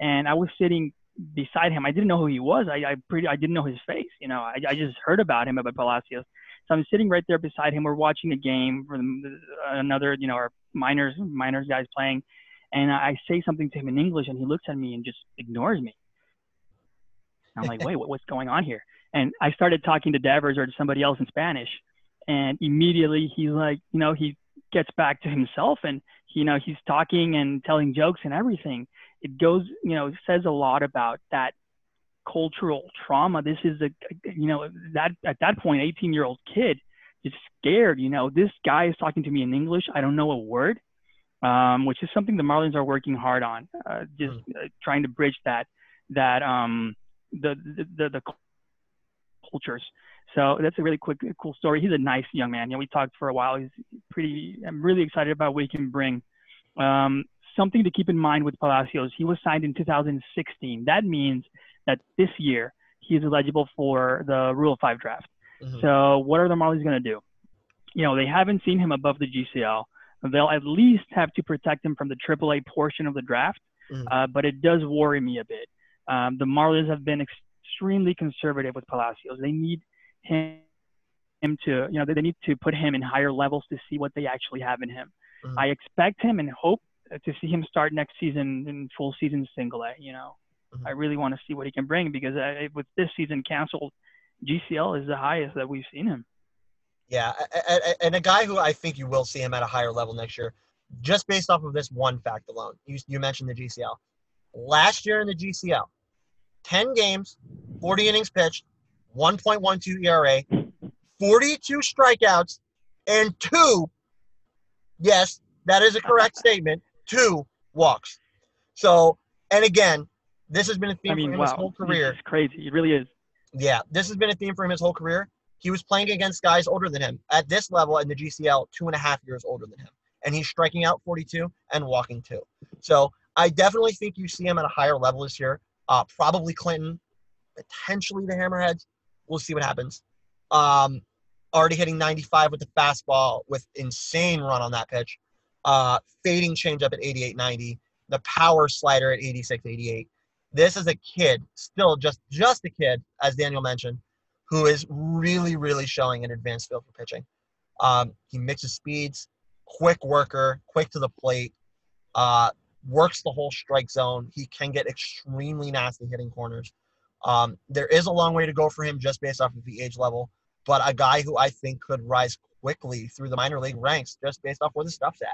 and I was sitting beside him. I didn't know who he was. I, I pretty I didn't know his face. You know, I, I just heard about him about Palacios. So I'm sitting right there beside him. We're watching a game for another, you know, our minors minors guys playing, and I say something to him in English, and he looks at me and just ignores me. I'm like, wait, what, what's going on here? And I started talking to Devers or to somebody else in Spanish, and immediately he's like, you know, he gets back to himself and you know he's talking and telling jokes and everything it goes, you know, says a lot about that cultural trauma. This is a, you know, that at that point, 18 year old kid is scared. You know, this guy is talking to me in English. I don't know a word. um, which is something the Marlins are working hard on, uh, just uh, trying to bridge that that um, the, the the the cultures. So that's a really quick, cool story. He's a nice young man. You know, we talked for a while. He's pretty. I'm really excited about what he can bring. Um, something to keep in mind with Palacios. He was signed in 2016. That means that this year he is eligible for the Rule 5 draft. Mm-hmm. So what are the Marlins going to do? You know, they haven't seen him above the GCL. They'll at least have to protect him from the AAA portion of the draft, mm-hmm. uh, but it does worry me a bit. Um, the Marlins have been extremely conservative with Palacios. They need him, him to, you know, they, they need to put him in higher levels to see what they actually have in him. Mm-hmm. I expect him and hope to see him start next season in full season single A. You know, mm-hmm. I really want to see what he can bring because I, with this season canceled, GCL is the highest that we've seen him.
Yeah, and a guy who I think you will see him at a higher level next year, just based off of this one fact alone. You, you mentioned the GCL. Last year in the GCL, 10 games, 40 innings pitched, 1.12 ERA, 42 strikeouts, and two, yes, that is a correct statement, two walks. So, and again, this has been a theme I mean, for him wow. his whole career.
It's crazy. It really is.
Yeah, this has been a theme for him his whole career. He was playing against guys older than him at this level in the GCL, two and a half years older than him, and he's striking out 42 and walking two. So I definitely think you see him at a higher level this year. Uh, probably Clinton, potentially the Hammerheads. We'll see what happens. Um, already hitting 95 with the fastball with insane run on that pitch. Uh, fading changeup at 88 90, the power slider at 86 88. This is a kid, still just just a kid, as Daniel mentioned, who is really really showing an advanced feel for pitching. Um, he mixes speeds, quick worker, quick to the plate, uh, works the whole strike zone. He can get extremely nasty hitting corners. Um, there is a long way to go for him just based off of the age level, but a guy who I think could rise quickly through the minor league ranks just based off where the stuff's at.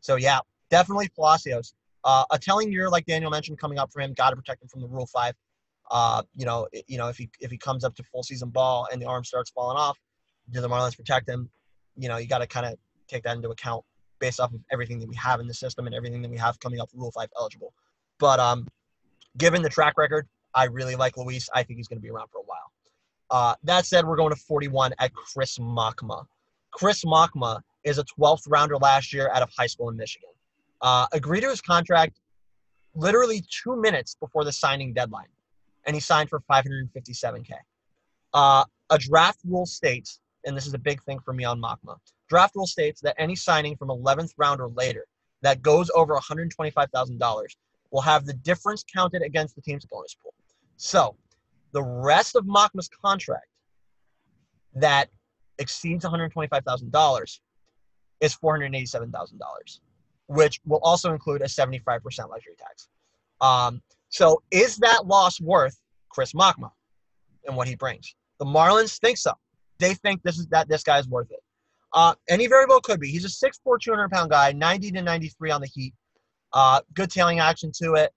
So yeah, definitely Palacios. Uh, a telling year, like Daniel mentioned, coming up for him. Got to protect him from the Rule Five. Uh, you know, you know, if he if he comes up to full season ball and the arm starts falling off, do the Marlins protect him? You know, you got to kind of take that into account based off of everything that we have in the system and everything that we have coming up Rule Five eligible. But um, given the track record, I really like Luis. I think he's going to be around for a while. Uh, that said, we're going to 41 at Chris Mokma. Chris Mokma is a 12th rounder last year out of high school in Michigan. Uh, agreed to his contract literally two minutes before the signing deadline, and he signed for 557k. Uh, a draft rule states, and this is a big thing for me on Mokma. Draft rule states that any signing from 11th round or later that goes over $125,000 will have the difference counted against the team's bonus pool. So, the rest of Mokma's contract that exceeds $125,000 is $487,000, which will also include a 75% luxury tax. Um, so is that loss worth Chris Mokma and what he brings? The Marlins think so. They think this is that this guy is worth it. Uh, well could be. He's a 6'4", 200 pound guy, 90 to 93 on the heat. Uh, good tailing action to it.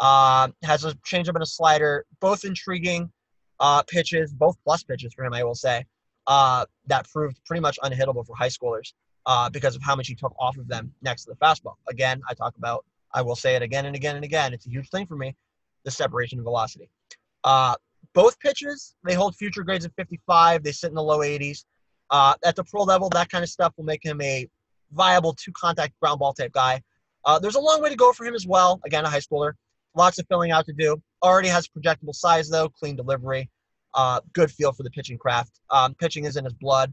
Uh, has a changeup and a slider, both intriguing uh, pitches, both plus pitches for him, I will say. Uh, that proved pretty much unhittable for high schoolers uh, because of how much he took off of them next to the fastball. Again, I talk about, I will say it again and again and again. It's a huge thing for me, the separation of velocity. Uh, both pitches, they hold future grades of 55. They sit in the low 80s. Uh, at the pro level, that kind of stuff will make him a viable two contact ground ball type guy. Uh, there's a long way to go for him as well. Again, a high schooler. Lots of filling out to do. Already has projectable size, though, clean delivery. Uh, good feel for the pitching craft. Um, pitching is in his blood.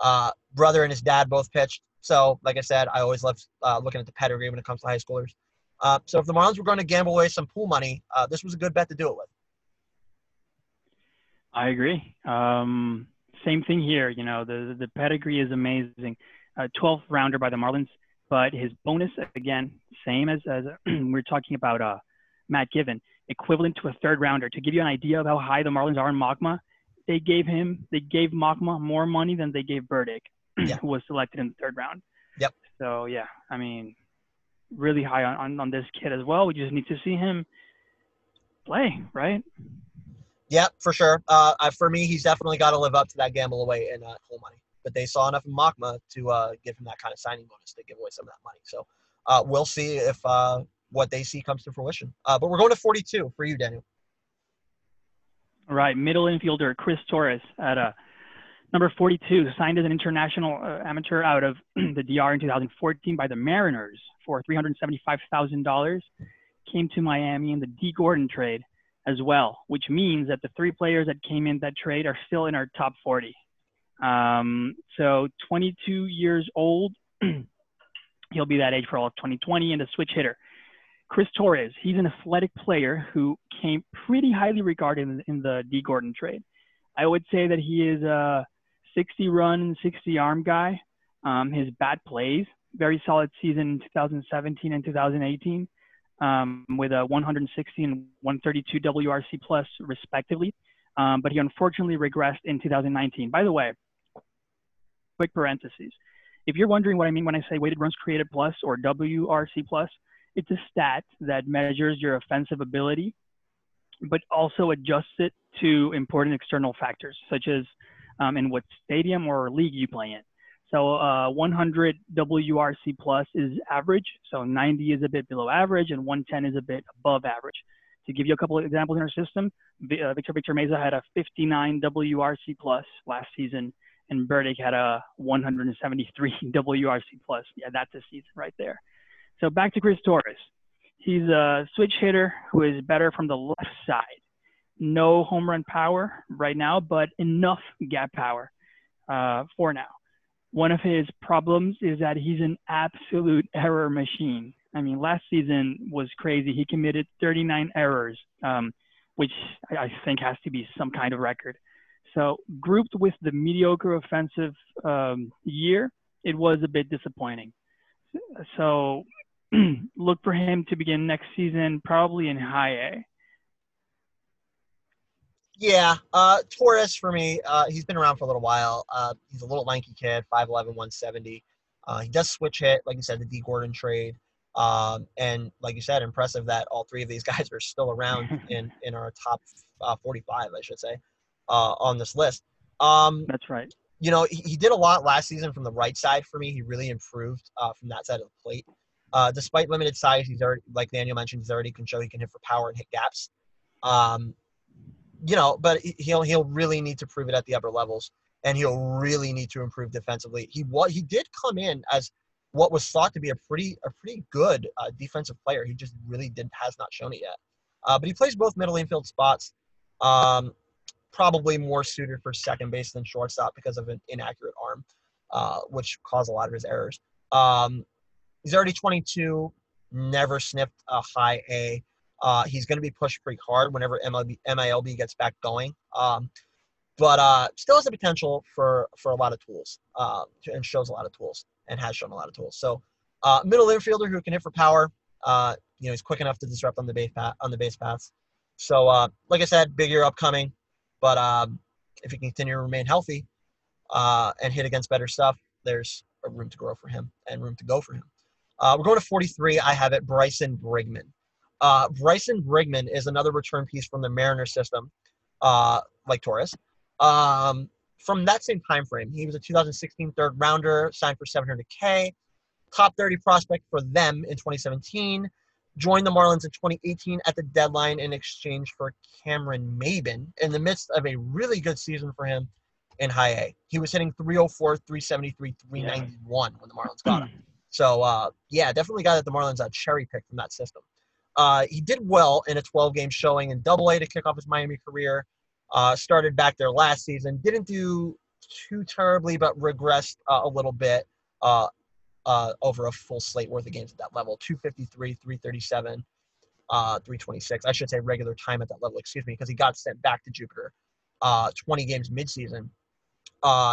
Uh, brother and his dad both pitched. So, like I said, I always love uh, looking at the pedigree when it comes to high schoolers. Uh, so, if the Marlins were going to gamble away some pool money, uh, this was a good bet to do it with.
I agree. Um, same thing here. You know, the the pedigree is amazing. 12th rounder by the Marlins, but his bonus again, same as as we're talking about uh, Matt Givin, equivalent to a third rounder. To give you an idea of how high the Marlins are in Mokma, they gave him they gave Mokma more money than they gave Burdick, yeah. who was selected in the third round.
Yep.
So yeah, I mean, really high on, on, on this kid as well. We just need to see him play, right?
Yeah, for sure. Uh, for me, he's definitely got to live up to that gamble away and uh, whole money. But they saw enough in Mokma to uh, give him that kind of signing bonus to give away some of that money. So uh, we'll see if uh, what they see comes to fruition. Uh, but we're going to 42 for you, Daniel.
Right, middle infielder Chris Torres at a number 42, signed as an international uh, amateur out of the DR in 2014 by the Mariners for $375,000. Came to Miami in the Dee Gordon trade as well, which means that the three players that came in that trade are still in our top 40. Um, so 22 years old. He'll be that age for all of 2020 and a switch hitter. Chris Torres, he's an athletic player who came pretty highly regarded in, in the Dee Gordon trade. I would say that he is a 60 run, 60 arm guy. Um, his bat plays, very solid season in 2017 and 2018 um, with a 160 and 132 WRC plus respectively. Um, but he unfortunately regressed in 2019. By the way, quick parentheses. If you're wondering what I mean when I say weighted runs created plus or WRC plus, it's a stat that measures your offensive ability, but also adjusts it to important external factors, such as um, in what stadium or league you play in. So uh, 100 WRC plus is average. So 90 is a bit below average, and 110 is a bit above average. To give you a couple of examples in our system, uh, Victor Victor Mesa had a 59 WRC plus last season, and Burdick had a 173 WRC plus. Yeah, that's a season right there. So back to Chris Torres. He's a switch hitter who is better from the left side. No home run power right now, but enough gap power uh, for now one of his problems is that he's an absolute error machine. I mean, last season was crazy. He committed 39 errors, um, which I think has to be some kind of record. So, grouped with the mediocre offensive um, year, it was a bit disappointing. So, look for him to begin next season probably in high A.
Yeah, uh, Torres for me, uh, he's been around for a little while. Uh, he's a little lanky kid, 5'11", 170. Uh, he does switch hit, like you said, the Dee Gordon trade. Um, and like you said, impressive that all three of these guys are still around in, in our top uh, 45, I should say, uh, on this list. Um,
That's right.
You know, he, he, did a lot last season from the right side for me. He really improved uh, from that side of the plate. Uh, despite limited size, he's already, like Daniel mentioned, he's already can show he can hit for power and hit gaps. Um, you know, but he'll he'll really need to prove it at the upper levels, and he'll really need to improve defensively. He what he did come in as what was thought to be a pretty a pretty good uh, defensive player. He just really did has not shown it yet. Uh, but he plays both middle infield spots. Um, probably more suited for second base than shortstop because of an inaccurate arm, uh, which caused a lot of his errors. Um, he's already 22, never sniffed a high A. Uh, he's going to be pushed pretty hard whenever MLB, MILB gets back going. Um, but uh, still has the potential for for a lot of tools uh, and shows a lot of tools and has shown a lot of tools. So uh, middle infielder who can hit for power. Uh, you know he's quick enough to disrupt on the base path, on the base paths. So uh, like I said, big year upcoming. But um, if he can continue to remain healthy and hit against better stuff, there's room to grow for him and room to go for him. Uh, we're going to 43. I have it Bryson Brigman. Uh, Bryson Brigman is another return piece from the Mariner system, uh, like Torres. Um, from that same time frame, he was a 2016 third rounder, signed for 700k, top 30 prospect for them in 2017. Joined the Marlins in 2018 at the deadline in exchange for Cameron Maybin in the midst of a really good season for him in high A. He was hitting 304, 373, 391 yeah. when the Marlins got him. So, uh, yeah, definitely got that the Marlins uh, cherry picked from that system. Uh, he did well in a 12 game showing in Double A to kick off his Miami career. Uh, started back there last season. Didn't do too terribly, but regressed uh, a little bit uh, uh, over a full slate worth of games at that level 253, 337, uh, 326. I should say regular time at that level, excuse me, because he got sent back to Jupiter 20 games midseason.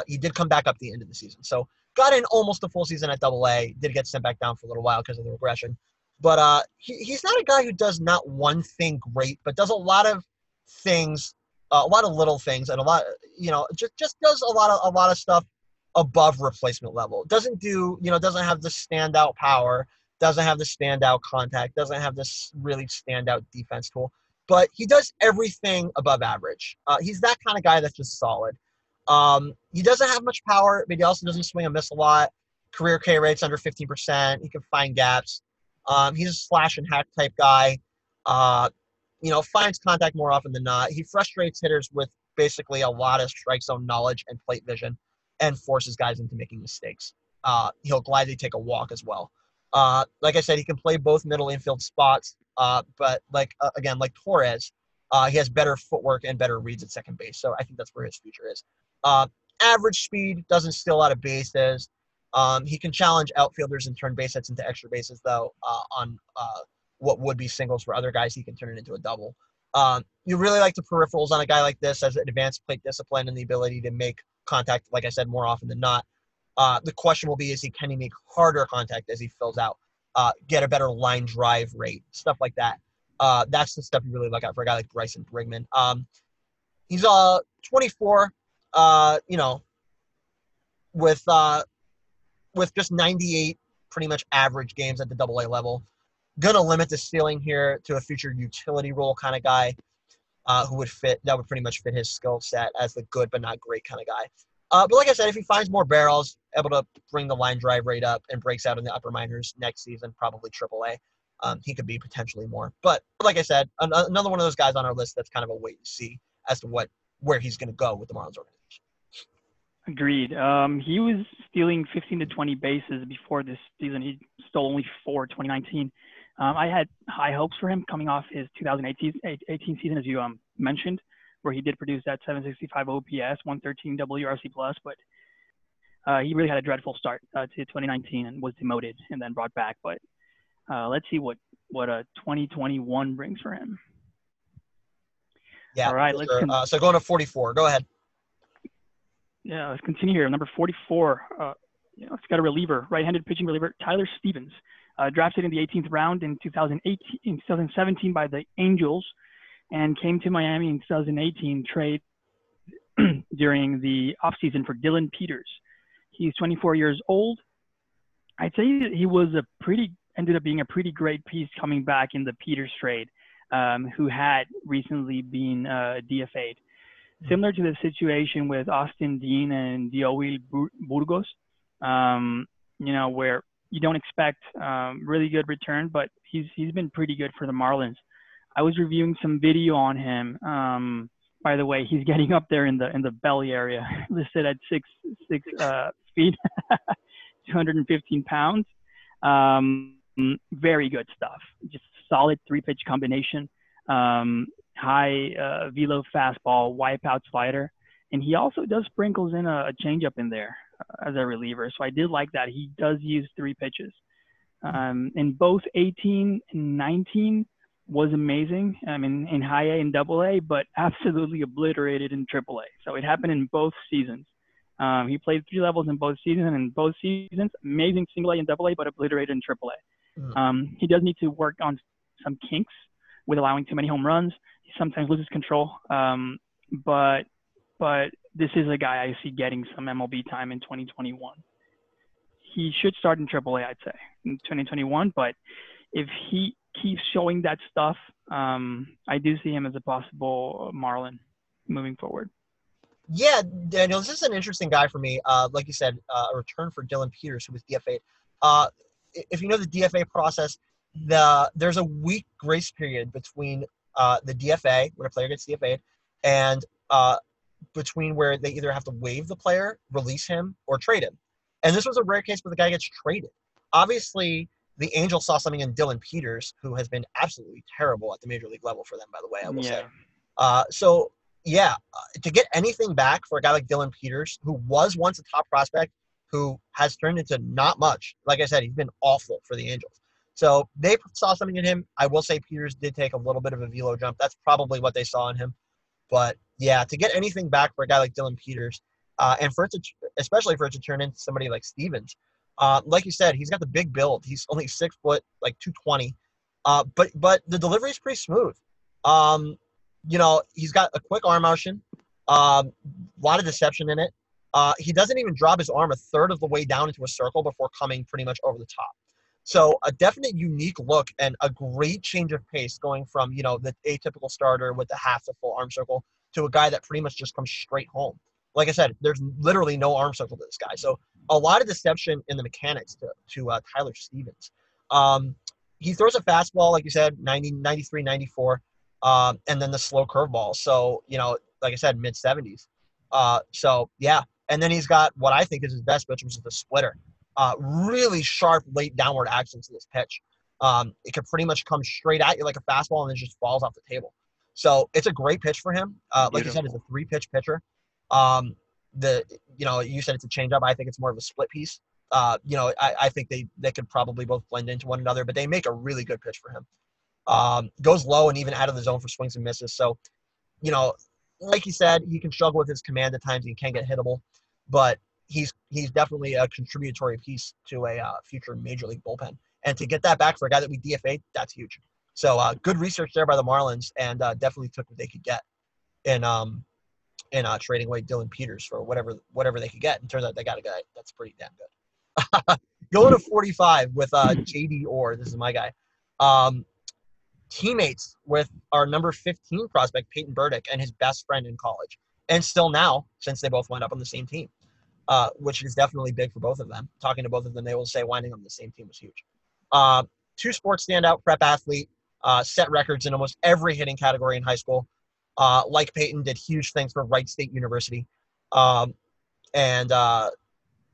he did come back up the end of the season. So got in almost a full season at Double A. Did get sent back down for a little while because of the regression. But uh, he, he's not a guy who does not one thing great, but does a lot of things, uh, a lot of little things, and a lot, you know, just just does a lot of a lot of stuff above replacement level. Doesn't do, you know, doesn't have the standout power, doesn't have the standout contact, doesn't have this really standout defense tool, but he does everything above average. Uh, he's that kind of guy that's just solid. Um, he doesn't have much power, but he also doesn't swing and miss a lot. Career K rates under 15%. He can find gaps. Um, he's a slash and hack type guy. Uh, you know, finds contact more often than not. He frustrates hitters with basically a lot of strike zone knowledge and plate vision, and forces guys into making mistakes. Uh, he'll gladly take a walk as well. Uh, like I said, he can play both middle infield spots, uh, but like uh, again, like Torres, uh, he has better footwork and better reads at second base. So I think that's where his future is. Uh, average speed doesn't steal out of bases. Um, he can challenge outfielders and turn base hits into extra bases, though, uh, on uh, what would be singles for other guys. He can turn it into a double. Um, you really like the peripherals on a guy like this as advanced plate discipline and the ability to make contact, like I said, more often than not. Uh, the question will be: Is he can he make harder contact as he fills out, uh, get a better line drive rate, stuff like that. Uh, that's the stuff you really look at for a guy like Bryson Brigman. Um, he's uh 24. Uh, you know, with uh, with just 98 pretty much average games at the double A level. Gonna limit the ceiling here to a future utility role kind of guy uh, who would fit, that would pretty much fit his skill set as the good but not great kind of guy. Uh, but like I said, if he finds more barrels, able to bring the line drive rate up and breaks out in the upper minors next season, probably triple A, um, he could be potentially more. But like I said, an- another one of those guys on our list that's kind of a wait and see as to what where he's going to go with the Marlins organization.
Agreed. Um, he was stealing 15 to 20 bases before this season. He stole only four 2019. Um, I had high hopes for him coming off his 2018 18 season, as you um, mentioned, where he did produce that 765 OPS, 113 WRC plus, but uh, he really had a dreadful start uh, to 2019 and was demoted and then brought back. But uh, let's see what what a 2021 brings for him.
Yeah.
All right. Let's con-
uh, so going to 44. Go ahead.
Yeah, let's continue here. Number 44. Uh, you know, it's got a reliever, right-handed pitching reliever, Tyler Stevens, uh, drafted in the 18th round in 2018, in 2017 by the Angels, and came to Miami in 2018 trade during the offseason for Dylan Peters. He's 24 years old. I'd say he was a pretty ended up being a pretty great piece coming back in the Peters trade, um, who had recently been uh, DFA'd. Similar to the situation with Austin Dean and Diowill Bur- Burgos, um, you know, where you don't expect um, really good return, but he's he's been pretty good for the Marlins. I was reviewing some video on him. Um, by the way, he's getting up there in the in the belly area, listed at six six uh, feet, 215 pounds. Um, very good stuff. Just solid three pitch combination. Um, high uh, velo fastball, wipeout slider, and he also does sprinkles in a, a changeup in there uh, as a reliever. So I did like that. He does use three pitches. Um, in both 18 and 19 was amazing. I mean, in high A and double A, but absolutely obliterated in triple A. So it happened in both seasons. Um, he played three levels in both seasons, and in both seasons, amazing single A and double A, but obliterated in triple A.
Mm.
Um, he does need to work on some kinks with allowing too many home runs. Sometimes loses control, um, but but this is a guy I see getting some MLB time in 2021. He should start in AAA, I'd say, in 2021. But if he keeps showing that stuff, um, I do see him as a possible Marlin moving forward.
Yeah, Daniel, this is an interesting guy for me. Uh, like you said, uh, a return for Dylan Peters, who was DFA. Uh, if you know the DFA process, the there's a week grace period between uh, the DFA when a player gets DFA'd and uh, between where they either have to waive the player, release him, or trade him. And this was a rare case where the guy gets traded. Obviously, the Angels saw something in Dylan Peters, who has been absolutely terrible at the major league level for them, by the way, I will say. Uh, so, yeah, uh, to get anything back for a guy like Dylan Peters, who was once a top prospect, who has turned into not much. Like I said, he's been awful for the Angels. So they saw something in him. I will say Peters did take a little bit of a velo jump. That's probably what they saw in him. But yeah, to get anything back for a guy like Dylan Peters, uh, and for it to, especially for it to turn into somebody like Stevens, uh, like you said, he's got the big build. He's only six foot, like two twenty, uh, but but the delivery is pretty smooth. Um, you know, he's got a quick arm motion, a um, lot of deception in it. Uh, he doesn't even drop his arm a third of the way down into a circle before coming pretty much over the top. So a definite unique look and a great change of pace going from, you know, the atypical starter with the half to full arm circle to a guy that pretty much just comes straight home. Like I said, there's literally no arm circle to this guy. So a lot of deception in the mechanics to, to uh, Tyler Stevens. Um, he throws a fastball, like you said, 90, 93, 94, um, and then the slow curveball. So, you know, like I said, mid 70s. Uh, so, yeah. And then he's got what I think is his best pitch, which is the splitter. Uh, really sharp late downward action to this pitch. Um, it can pretty much come straight at you like a fastball and then just falls off the table. So it's a great pitch for him. Uh, like you said, it's a three pitch pitcher. Um, the you know you said it's a changeup. I think it's more of a split piece. Uh, you know, I, I think they they could probably both blend into one another, but they make a really good pitch for him. Um, goes low and even out of the zone for swings and misses. So, you know, like he said, he can struggle with his command at times. He can get hittable, but he's he's definitely a contributory piece to a uh, future major league bullpen. And to get that back for a guy that we DFA, that's huge. So uh, good research there by the Marlins, and uh, definitely took what they could get in um in uh, trading away Dylan Peters for whatever whatever they could get. And turns out they got a guy that's pretty damn good. Going to 45 with uh, JD Orr. This is my guy. Um, teammates with our number 15 prospect Peyton Burdick and his best friend in college, and still now since they both wound up on the same team, uh, which is definitely big for both of them. Talking to both of them, they will say winding on the same team was huge. Uh, two sports standout, prep athlete, uh, set records in almost every hitting category in high school. Uh, like Peyton, did huge things for Wright State University, um, and uh,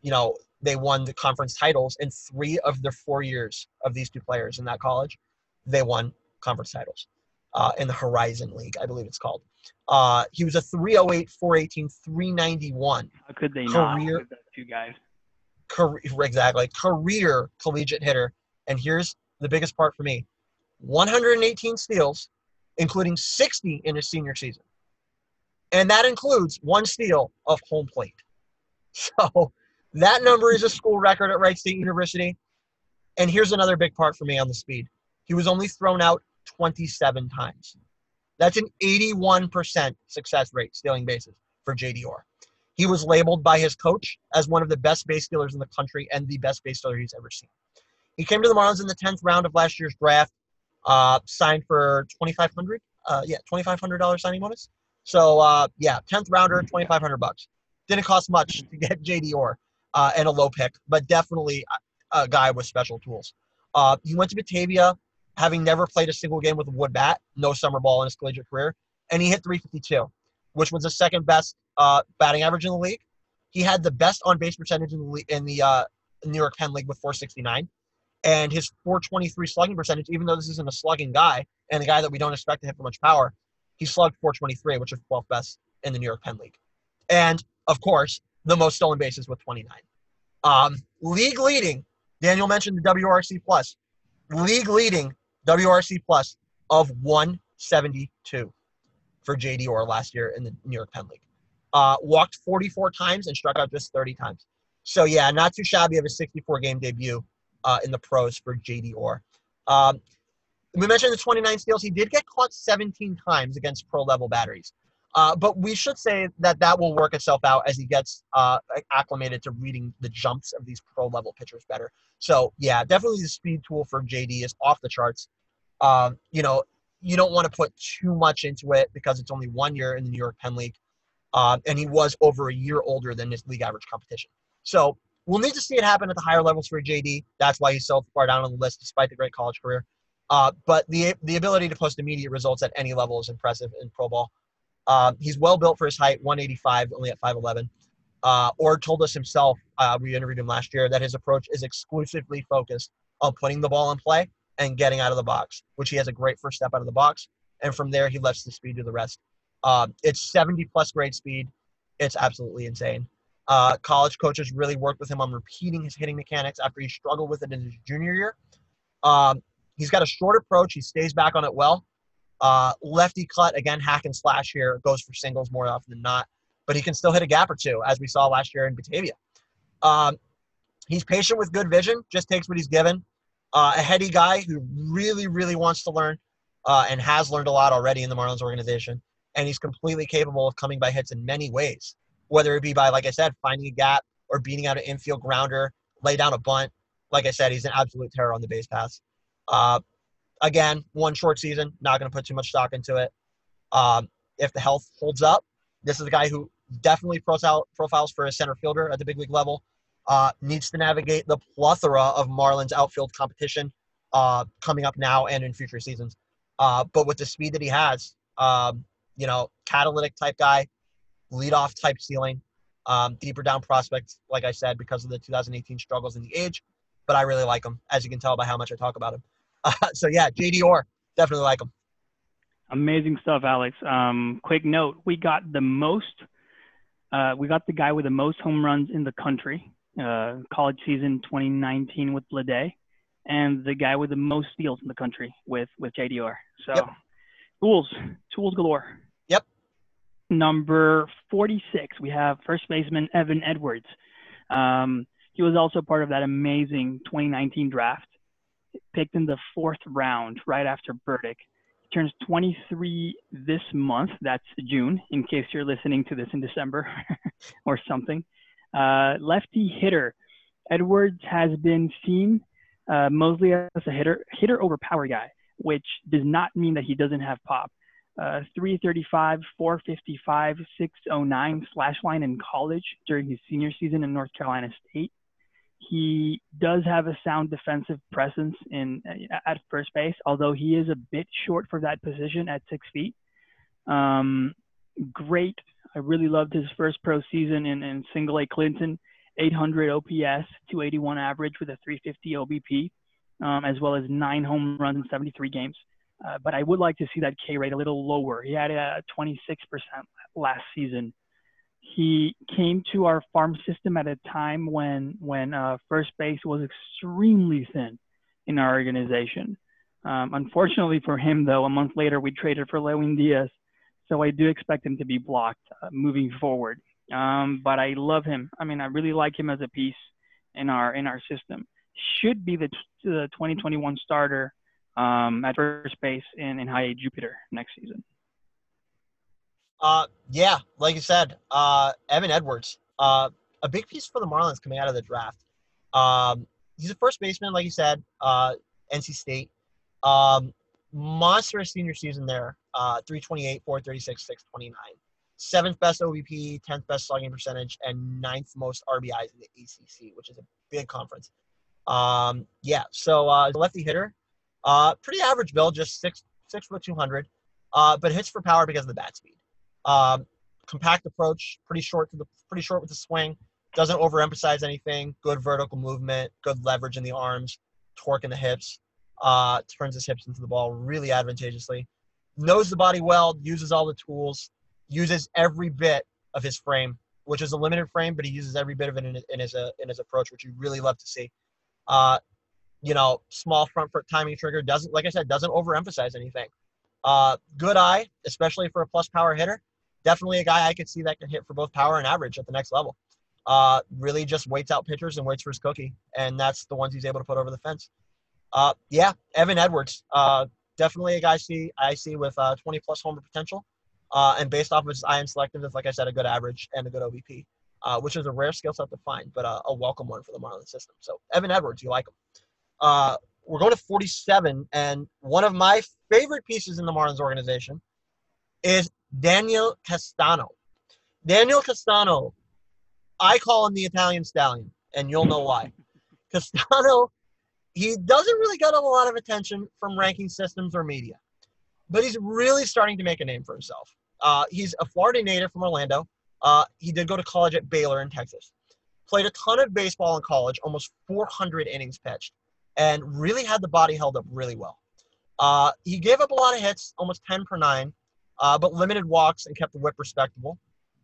you know they won the conference titles in three of their four years of these two players in that college. They won conference titles uh, in the Horizon League, I believe it's called. Uh, he was a 308, 418, 391.
How could they
Career-
not? two guys.
Career, exactly. Career collegiate hitter. And here's the biggest part for me 118 steals, including 60 in his senior season. And that includes one steal of home plate. So that number is a school record at Wright State University. And here's another big part for me on the speed. He was only thrown out 27 times. That's an 81% success rate stealing bases for JD Orr. He was labeled by his coach as one of the best base stealers in the country and the best base stealer he's ever seen. He came to the Marlins in the 10th round of last year's draft, uh, signed for 2500 uh, yeah, $2,500 signing bonus. So, uh, yeah, 10th rounder, 2500 bucks. Didn't cost much to get JD Orr uh, and a low pick, but definitely a, a guy with special tools. Uh, he went to Batavia, having never played a single game with a wood bat, no summer ball in his collegiate career, and he hit 352, which was the second best uh, batting average in the league. He had the best on base percentage in the in the uh, New York Penn League with 469, and his 423 slugging percentage. Even though this isn't a slugging guy and a guy that we don't expect to hit for much power, he slugged 423, which is 12th best in the New York Penn League, and of course the most stolen bases with 29. Um, league leading. Daniel mentioned the WRC plus. League leading WRC plus of 172 for JD Orr last year in the New York Penn League. Uh, walked 44 times and struck out just 30 times. So yeah, not too shabby of a 64 game debut uh, in the pros for JD Orr. Um, we mentioned the 29 steals. He did get caught 17 times against pro level batteries. Uh, but we should say that that will work itself out as he gets uh, acclimated to reading the jumps of these pro level pitchers better. So yeah, definitely the speed tool for JD is off the charts. Um, you know, you don't want to put too much into it because it's only one year in the New York Penn League, uh, and he was over a year older than his league average competition. So we'll need to see it happen at the higher levels for JD. That's why he's so far down on the list, despite the great college career. Uh, but the the ability to post immediate results at any level is impressive in pro ball. Uh, he's well built for his height, 185, only at 5'11. Uh, Orr told us himself, uh, we interviewed him last year, that his approach is exclusively focused on putting the ball in play and getting out of the box, which he has a great first step out of the box. And from there, he lets the speed do the rest. Um, it's 70 plus grade speed. It's absolutely insane. Uh, college coaches really worked with him on repeating his hitting mechanics after he struggled with it in his junior year. Um, he's got a short approach. He stays back on it well. Uh, lefty cut, again, hack and slash here, goes for singles more often than not. But he can still hit a gap or two, as we saw last year in Batavia. Um, he's patient with good vision, just takes what he's given. Uh, a heady guy who really, really wants to learn uh, and has learned a lot already in the Marlins organization. And he's completely capable of coming by hits in many ways, whether it be by, like I said, finding a gap or beating out an infield grounder, lay down a bunt. Like I said, he's an absolute terror on the base pass. Uh, again, one short season, not going to put too much stock into it. Um, if the health holds up, this is a guy who definitely profile, profiles for a center fielder at the big league level. Uh, needs to navigate the plethora of Marlins outfield competition. uh, coming up now and in future seasons. Uh, but with the speed that he has, um, you know, catalytic type guy, leadoff type ceiling, um, deeper down prospect, like I said, because of the 2018 struggles in the age. But I really like him, as you can tell by how much I talk about him. Uh, so yeah, JD Orr, definitely like him.
Amazing stuff, Alex. Um, quick note: we got the most, uh, we got the guy with the most home runs in the country, uh, college season 2019 with Bleday, and the guy with the most steals in the country with with JD Orr. So,
Yep.
tools, tools galore.
Yep.
Number 46, we have first baseman Evan Edwards. Um, he was also part of that amazing 2019 draft, picked in the fourth round right after Burdick turns 23 this month. That's June, in case you're listening to this in December or something. Uh, lefty hitter. Edwards has been seen uh, mostly as a hitter, hitter over power guy, which does not mean that he doesn't have pop. Uh, 335, 455, 609 slash line in college during his senior season in North Carolina State he does have a sound defensive presence in at first base, although he is a bit short for that position at six feet. Um, great. I really loved his first pro season in, in single A Clinton, 800 OPS, 281 average with a 350 OBP, um, as well as nine home runs in 73 games. Uh, but I would like to see that K rate a little lower. He had a 26% last season he came to our farm system at a time when when uh, first base was extremely thin in our organization. Um, unfortunately for him, though, a month later we traded for Lewin Diaz, so I do expect him to be blocked uh, moving forward. Um, but I love him. I mean, I really like him as a piece in our in our system. Should be the, the 2021 starter um, at first base in, in high A Jupiter next season.
Uh, yeah, like you said, uh, Evan Edwards, uh, a big piece for the Marlins coming out of the draft. Um, he's a first baseman, like you said, uh, NC State. Um, monstrous senior season there, uh, 328, 436, 629. Seventh best OBP, 10th best slugging percentage, and ninth most RBIs in the ACC, which is a big conference. Um, yeah, so uh, lefty hitter, uh, pretty average build, just six six foot 200, uh, but hits for power because of the bat speed. Um, compact approach, pretty short to the pretty short with the swing. Doesn't overemphasize anything. Good vertical movement. Good leverage in the arms. Torque in the hips. Uh, turns his hips into the ball really advantageously. Knows the body well. Uses all the tools. Uses every bit of his frame, which is a limited frame, but he uses every bit of it in, in his uh, in his approach, which you really love to see. Uh, you know, small front foot timing trigger doesn't, like I said, doesn't overemphasize anything. Uh, good eye, especially for a plus power hitter definitely a guy I could see that can hit for both power and average at the next level. Uh, really just waits out pitchers and waits for his cookie, and that's the ones he's able to put over the fence. Uh, yeah, Evan Edwards, uh, definitely a guy I see I see with uh, 20 plus homer potential, uh, and based off of his iron selective, like I said, a good average and a good OBP, uh, which is a rare skill set to find, but a welcome one for the Marlins system. So Evan Edwards, you like him? We're going to 47, and one of my favorite pieces in the Marlins organization is Daniel Castano. Daniel Castano, I call him the Italian stallion, and you'll know why. Castano, he doesn't really get a lot of attention from ranking systems or media, but he's really starting to make a name for himself. Uh, he's a Florida native from Orlando. Uh, he did go to college at Baylor in Texas. Played a ton of baseball in college, almost 400 innings pitched, and really had the body held up really well. Uh, he gave up a lot of hits, almost 10 per nine, uh, but limited walks and kept the whip respectable.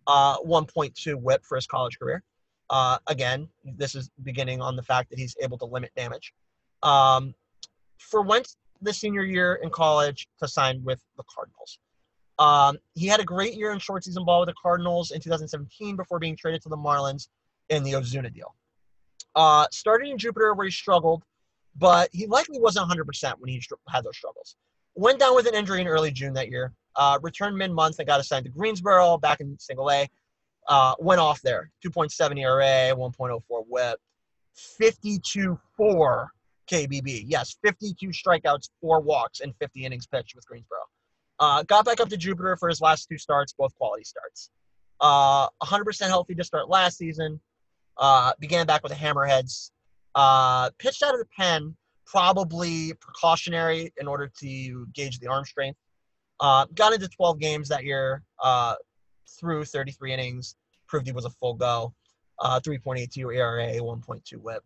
Uh, 1.2 whip for his college career. Uh, again, this is beginning on the fact that he's able to limit damage. Um, for Wentz, the senior year in college, to sign with the Cardinals. Um, he had a great year in short season ball with the Cardinals in 2017 before being traded to the Marlins in the Ozuna deal. Uh, started in Jupiter where he struggled, but he likely wasn't 100% when he had those struggles. Went down with an injury in early June that year. Uh, returned mid-month and got assigned to Greensboro back in Single A. Uh, went off there. 2.7 ERA, 1.04 WHIP, 52-4 KBB. Yes, 52 strikeouts, four walks, and 50 innings pitched with Greensboro. Uh, got back up to Jupiter for his last two starts, both quality starts. Uh, 100% healthy to start last season. Uh, began back with the Hammerheads. Uh, pitched out of the pen probably precautionary in order to gauge the arm strength. Uh, got into 12 games that year, uh, through 33 innings, proved he was a full go. Uh, 3.82 ERA, 1.2 WHIP.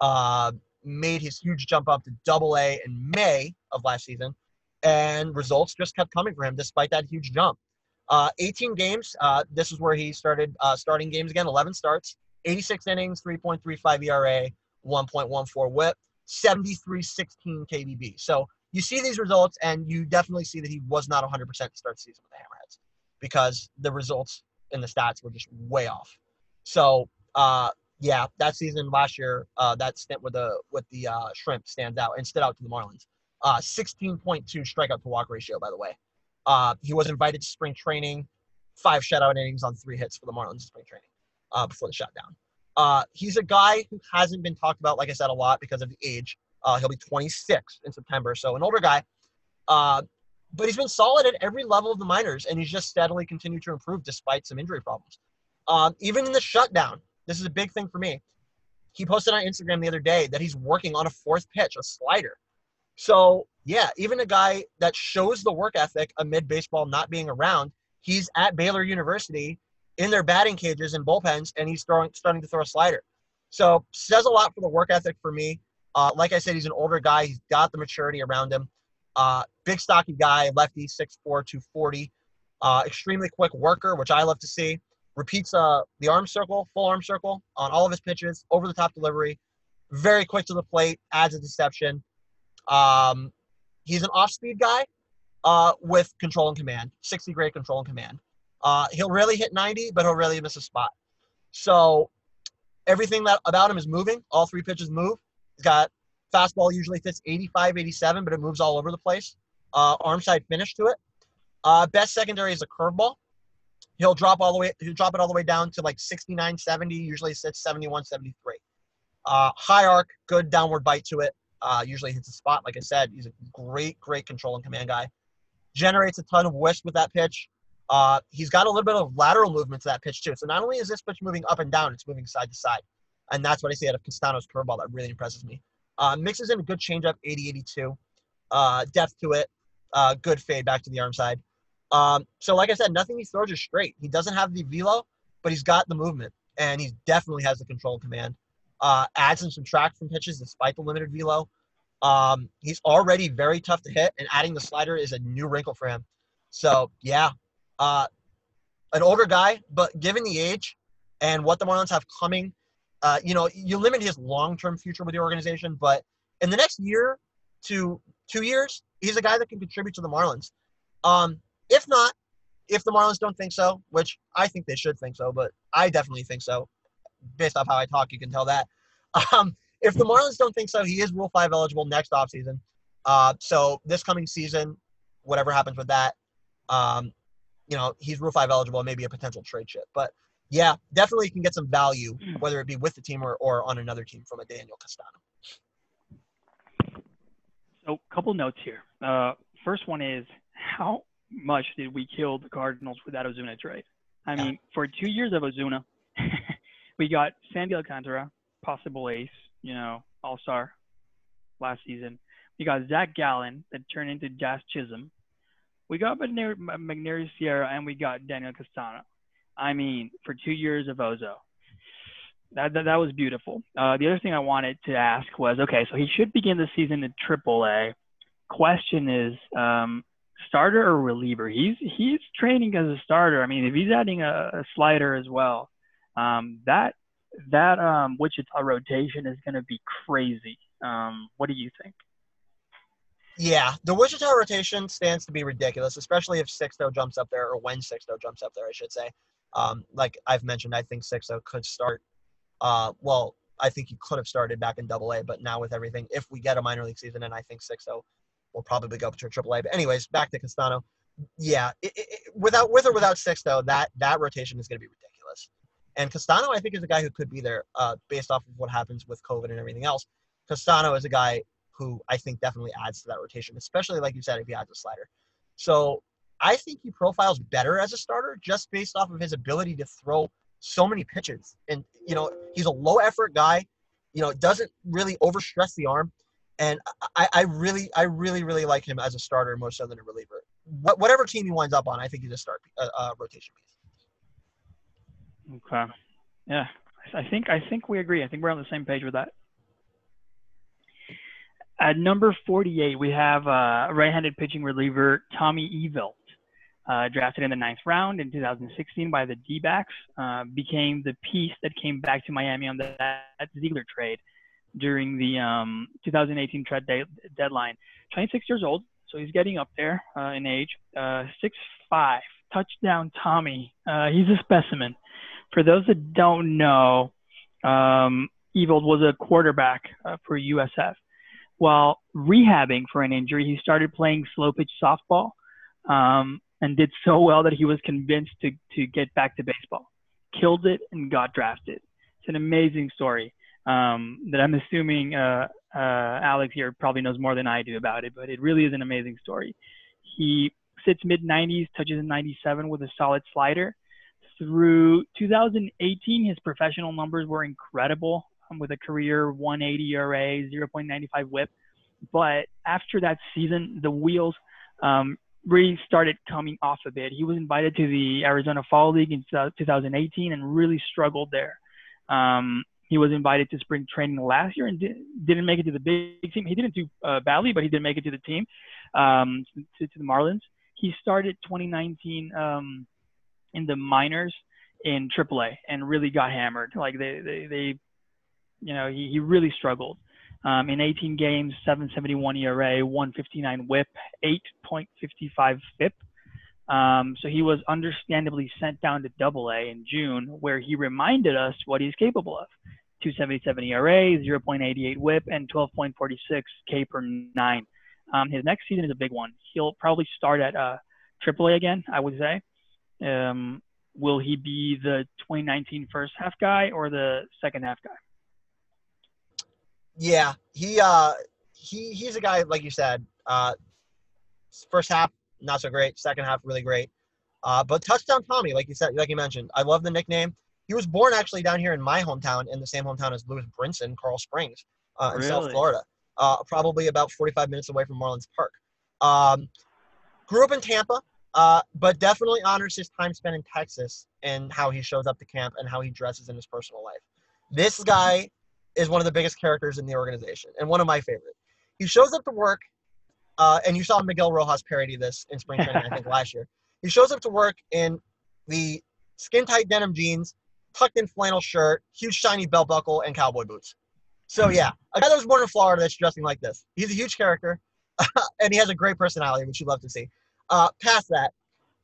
Uh, made his huge jump up to Double A in May of last season, and results just kept coming for him despite that huge jump. Uh, 18 games. Uh, this is where he started uh, starting games again. 11 starts, 86 innings, 3.35 ERA, 1.14 WHIP, 73-16 KBB. So you see these results, and you definitely see that he was not 100% to start the season with the Hammerheads because the results in the stats were just way off. So uh, yeah, that season last year, uh, that stint with the with the uh, Shrimp stands out and stood out to the Marlins. Uh, 16.2 strikeout to walk ratio, by the way. Uh, he was invited to spring training, five shutout innings on three hits for the Marlins in spring training uh, before the shutdown. Uh, he's a guy who hasn't been talked about, like I said, a lot because of the age. Uh, he'll be 26 in September, so an older guy. Uh, but he's been solid at every level of the minors, and he's just steadily continued to improve despite some injury problems. Um, even in the shutdown, this is a big thing for me. He posted on Instagram the other day that he's working on a fourth pitch, a slider. So, yeah, even a guy that shows the work ethic amid baseball not being around, he's at Baylor University in their batting cages and bullpens, and he's throwing, starting to throw a slider. So, says a lot for the work ethic for me. Uh, like I said, he's an older guy. He's got the maturity around him. Uh, big, stocky guy, lefty, 6'4", 240. Uh, extremely quick worker, which I love to see repeats uh, the arm circle, full arm circle on all of his pitches, over the top delivery, very quick to the plate, adds a deception. Um, he's an off speed guy uh, with control and command, 60 grade control and command. Uh, he'll really hit 90, but he'll really miss a spot. So everything that about him is moving. All three pitches move. He's got fastball usually fits 85, 87, but it moves all over the place. Uh, arm side finish to it. Uh, best secondary is a curveball. He'll drop all the way he'll drop it all the way down to like 69 70 usually sits 71 73 uh, high arc good downward bite to it. Uh, usually hits a spot. Like i said he's a great great control and command guy. Generates a ton of whiffs with that pitch. Uh, he's got a little bit of lateral movement to that pitch too. So not only is this pitch moving up and down it's moving side to side and that's what i see out of castano's curveball that really impresses me uh, mixes in a good changeup 80 82 uh, depth to it uh, good fade back to the arm side um, so, like I said, nothing he throws is straight. He doesn't have the velo, but he's got the movement, and he definitely has the control command. Uh, adds and subtract from pitches despite the limited velo. Um, he's already very tough to hit, and adding the slider is a new wrinkle for him. So, yeah, uh, an older guy, but given the age and what the Marlins have coming, uh, you know, you limit his long-term future with the organization, but in the next year to two years, he's a guy that can contribute to the Marlins. Um, if not, if the Marlins don't think so, which I think they should think so, but I definitely think so, based off how I talk, you can tell that. Um, if the Marlins don't think so, he is Rule 5 eligible next offseason. Uh, so this coming season, whatever happens with that, um, you know, he's Rule 5 eligible, maybe a potential trade chip. But yeah, definitely can get some value, hmm. whether it be with the team or, or on another team from a Daniel Castano.
So, a couple notes here. Uh, first one is how much did we kill the Cardinals with that Ozuna trade. I mean, for two years of Ozuna, we got Sandy Alcantara, possible ace, you know, all star last season. We got Zach Gallen that turned into Jazz Chisholm. We got Magneuris Sierra and we got Daniel Castano. I mean, for two years of Ozo. That, that, that was beautiful. Uh, the other thing I wanted to ask was okay, so he should begin the season in AAA. Question is, um, starter or reliever. He's he's training as a starter. I mean, if he's adding a, a slider as well, um, that that um, Wichita rotation is going to be crazy. Um, what do you think?
Yeah, the Wichita rotation stands to be ridiculous, especially if Sixto jumps up there, or when Sixto jumps up there, I should say. Um, like I've mentioned, I think Sixto could start. Uh, well, I think he could have started back in Double A, but now with everything, if we get a minor league season, and I think Sixto will probably go up to Triple A. But anyways, back to Castano. Yeah, it, it, without with or without Sixto, that that rotation is going to be ridiculous. And Castano, I think, is a guy who could be there uh, based off of what happens with COVID and everything else. Castano is a guy who I think definitely adds to that rotation, especially like you said, if he adds a slider. So I think he profiles better as a starter just based off of his ability to throw so many pitches. And you know, he's a low effort guy. You know, doesn't really overstress the arm and I, I really, I really, really like him as a starter more so than a reliever. What, whatever team he winds up on, I think he's a start uh, uh, rotation
piece. Okay. Yeah, I think I think we agree. I think we're on the same page with that. At number 48, we have uh, right-handed pitching reliever Tommy Eveld, uh, drafted in the ninth round in 2016 by the D-backs, uh, became the piece that came back to Miami on that Ziegler trade during the um, 2018 trade de- deadline. 26 years old, so he's getting up there uh, in age. Uh, 6'5", touchdown Tommy. Uh, he's a specimen. For those that don't know, um, Eveld was a quarterback uh, for USF. While rehabbing for an injury, he started playing slow pitch softball um, and did so well that he was convinced to, to get back to baseball. Killed it and got drafted. It's an amazing story um, that I'm assuming uh, uh, Alex here probably knows more than I do about it, but it really is an amazing story. He sits mid 90s, touches in 97 with a solid slider. Through 2018, his professional numbers were incredible um, with a career 180 ERA, 0.95 whip. But after that season, the wheels um, really started coming off a bit. He was invited to the Arizona Fall League in 2018 and really struggled there. Um, he was invited to spring training last year and did, not make it to the big team. He didn't do uh, badly, but he didn't make it to the team, um, to, to, the Marlins. He started 2019 um, in the minors in AAA and really got hammered. Like they, they, they you know, he, he really struggled. Um, in 18 games, 771 ERA, 159 WHIP, 8.55 FIP. Um, so he was understandably sent down to Double A in June, where he reminded us what he's capable of. 277 ERA, 0.88 whip, and 12.46 K per nine. Um, his next season is a big one. He'll probably start at uh, AAA again, I would say. Um, will he be the 2019 first half guy or the second half guy?
Yeah, he uh, he he's a guy like you said. Uh, first half not so great. Second half really great. Uh, but touchdown Tommy, like you said, like you mentioned, I love the nickname. He was born actually down here in my hometown, in the same hometown as Lewis Brinson, Coral Springs, uh, in really? South Florida, uh, probably about 45 minutes away from Marlins Park. Um, grew up in Tampa, uh, but definitely honors his time spent in Texas and how he shows up to camp and how he dresses in his personal life. This guy is one of the biggest characters in the organization and one of my favorite. He shows up to work, uh, and you saw Miguel Rojas parody this in spring training, I think, last year. He shows up to work in the skin tight denim jeans tucked in flannel shirt, huge shiny belt buckle, and cowboy boots. So yeah, a guy that was born in Florida that's dressing like this. He's a huge character, and he has a great personality, which you love to see. Uh, past that,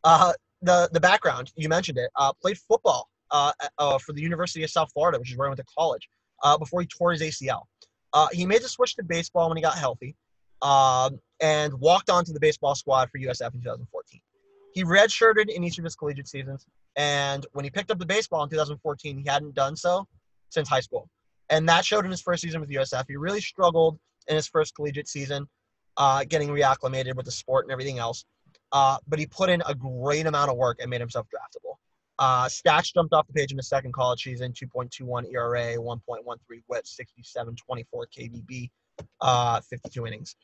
uh, the the background you mentioned it. Uh, played football uh, uh, for the University of South Florida, which is where I went to college. Uh, before he tore his ACL, he made the switch to baseball when he got healthy, um, and walked onto the baseball squad for USF in 2014. He redshirted in each of his collegiate seasons, and when he picked up the baseball in 2014, he hadn't done so since high school. And that showed in his first season with USF. He really struggled in his first collegiate season, uh, getting reacclimated with the sport and everything else. Uh, but he put in a great amount of work and made himself draftable. Uh, stats jumped off the page in his second college season 2.21 ERA, 1.13 whip, 67 24 KBB, uh, 52 innings.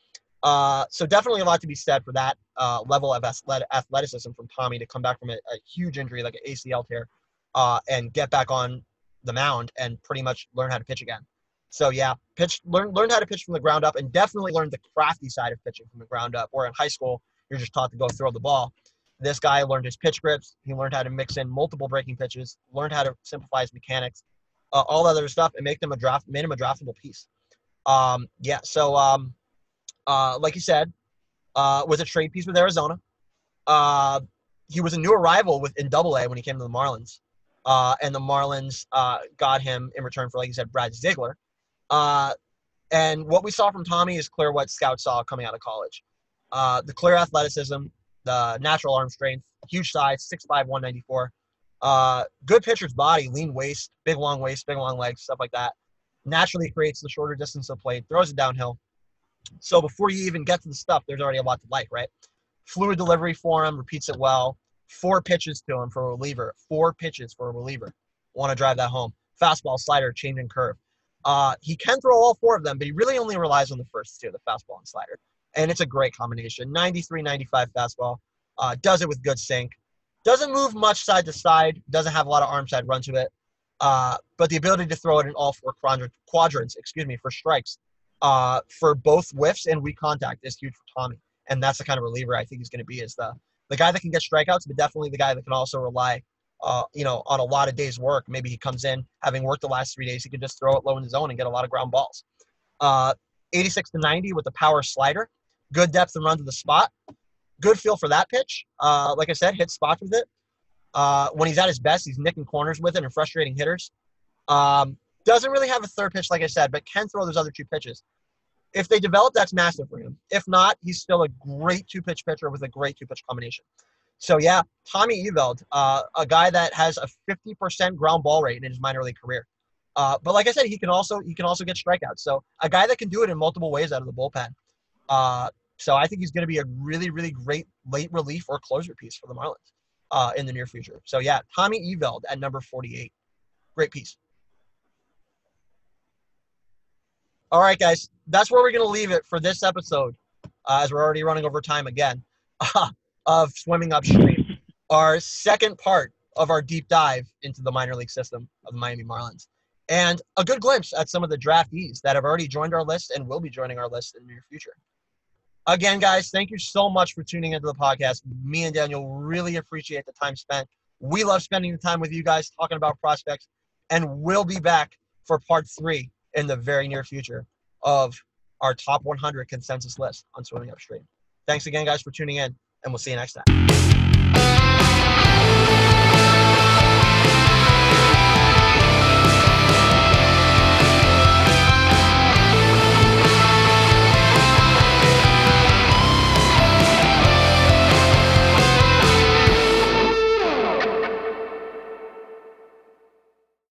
Uh, so definitely a lot to be said for that uh, level of athleticism from Tommy to come back from a, a huge injury like an ACL tear uh, and get back on the mound and pretty much learn how to pitch again. So yeah, pitch learn learn how to pitch from the ground up and definitely learn the crafty side of pitching from the ground up. Where in high school you're just taught to go throw the ball. This guy learned his pitch grips. He learned how to mix in multiple breaking pitches. Learned how to simplify his mechanics, uh, all that other stuff, and make them a draft. Made him a draftable piece. Um, yeah. So um, uh, like you said, uh, was a trade piece with Arizona. Uh, he was a new arrival with in Double A when he came to the Marlins, uh, and the Marlins uh, got him in return for, like you said, Brad Ziegler. Uh, and what we saw from Tommy is clear what scouts saw coming out of college: uh, the clear athleticism, the natural arm strength, huge size, 6'5", 194. Uh, good pitcher's body, lean waist, big long waist, big long legs, stuff like that. Naturally creates the shorter distance of play, throws it downhill. So before you even get to the stuff, there's already a lot to like, right? Fluid delivery for him, repeats it well. Four pitches to him for a reliever. Four pitches for a reliever. Want to drive that home. Fastball, slider, change and curve. Uh, he can throw all four of them, but he really only relies on the first two, the fastball and slider. And it's a great combination. 93, 95 fastball. Uh, does it with good sink. Doesn't move much side to side. Doesn't have a lot of arm side run to it. Uh, but the ability to throw it in all four quadrants, excuse me, for strikes, uh, for both whiffs and weak contact is huge for Tommy. And that's the kind of reliever I think he's going to be is the the guy that can get strikeouts, but definitely the guy that can also rely, uh, you know, on a lot of days' work. Maybe he comes in having worked the last three days, he can just throw it low in the zone and get a lot of ground balls. Uh, 86 to 90 with the power slider, good depth and run to the spot, good feel for that pitch. Uh, like I said, hit spots with it. Uh, when he's at his best, he's nicking corners with it and frustrating hitters. Um, doesn't really have a third pitch, like I said, but can throw those other two pitches. If they develop, that's massive for him. If not, he's still a great two pitch pitcher with a great two pitch combination. So yeah, Tommy Eveld, uh, a guy that has a 50% ground ball rate in his minor league career. Uh, but like I said, he can also he can also get strikeouts. So a guy that can do it in multiple ways out of the bullpen. Uh, so I think he's going to be a really really great late relief or closer piece for the Marlins uh, in the near future. So yeah, Tommy Eveld at number 48, great piece. All right, guys, that's where we're going to leave it for this episode, uh, as we're already running over time again, of swimming upstream. our second part of our deep dive into the minor league system of the Miami Marlins, and a good glimpse at some of the draftees that have already joined our list and will be joining our list in the near future. Again, guys, thank you so much for tuning into the podcast. Me and Daniel really appreciate the time spent. We love spending the time with you guys talking about prospects, and we'll be back for part three in the very near future of our top 100 consensus list on swimming upstream. Thanks again, guys, for tuning in, and we'll see you next time.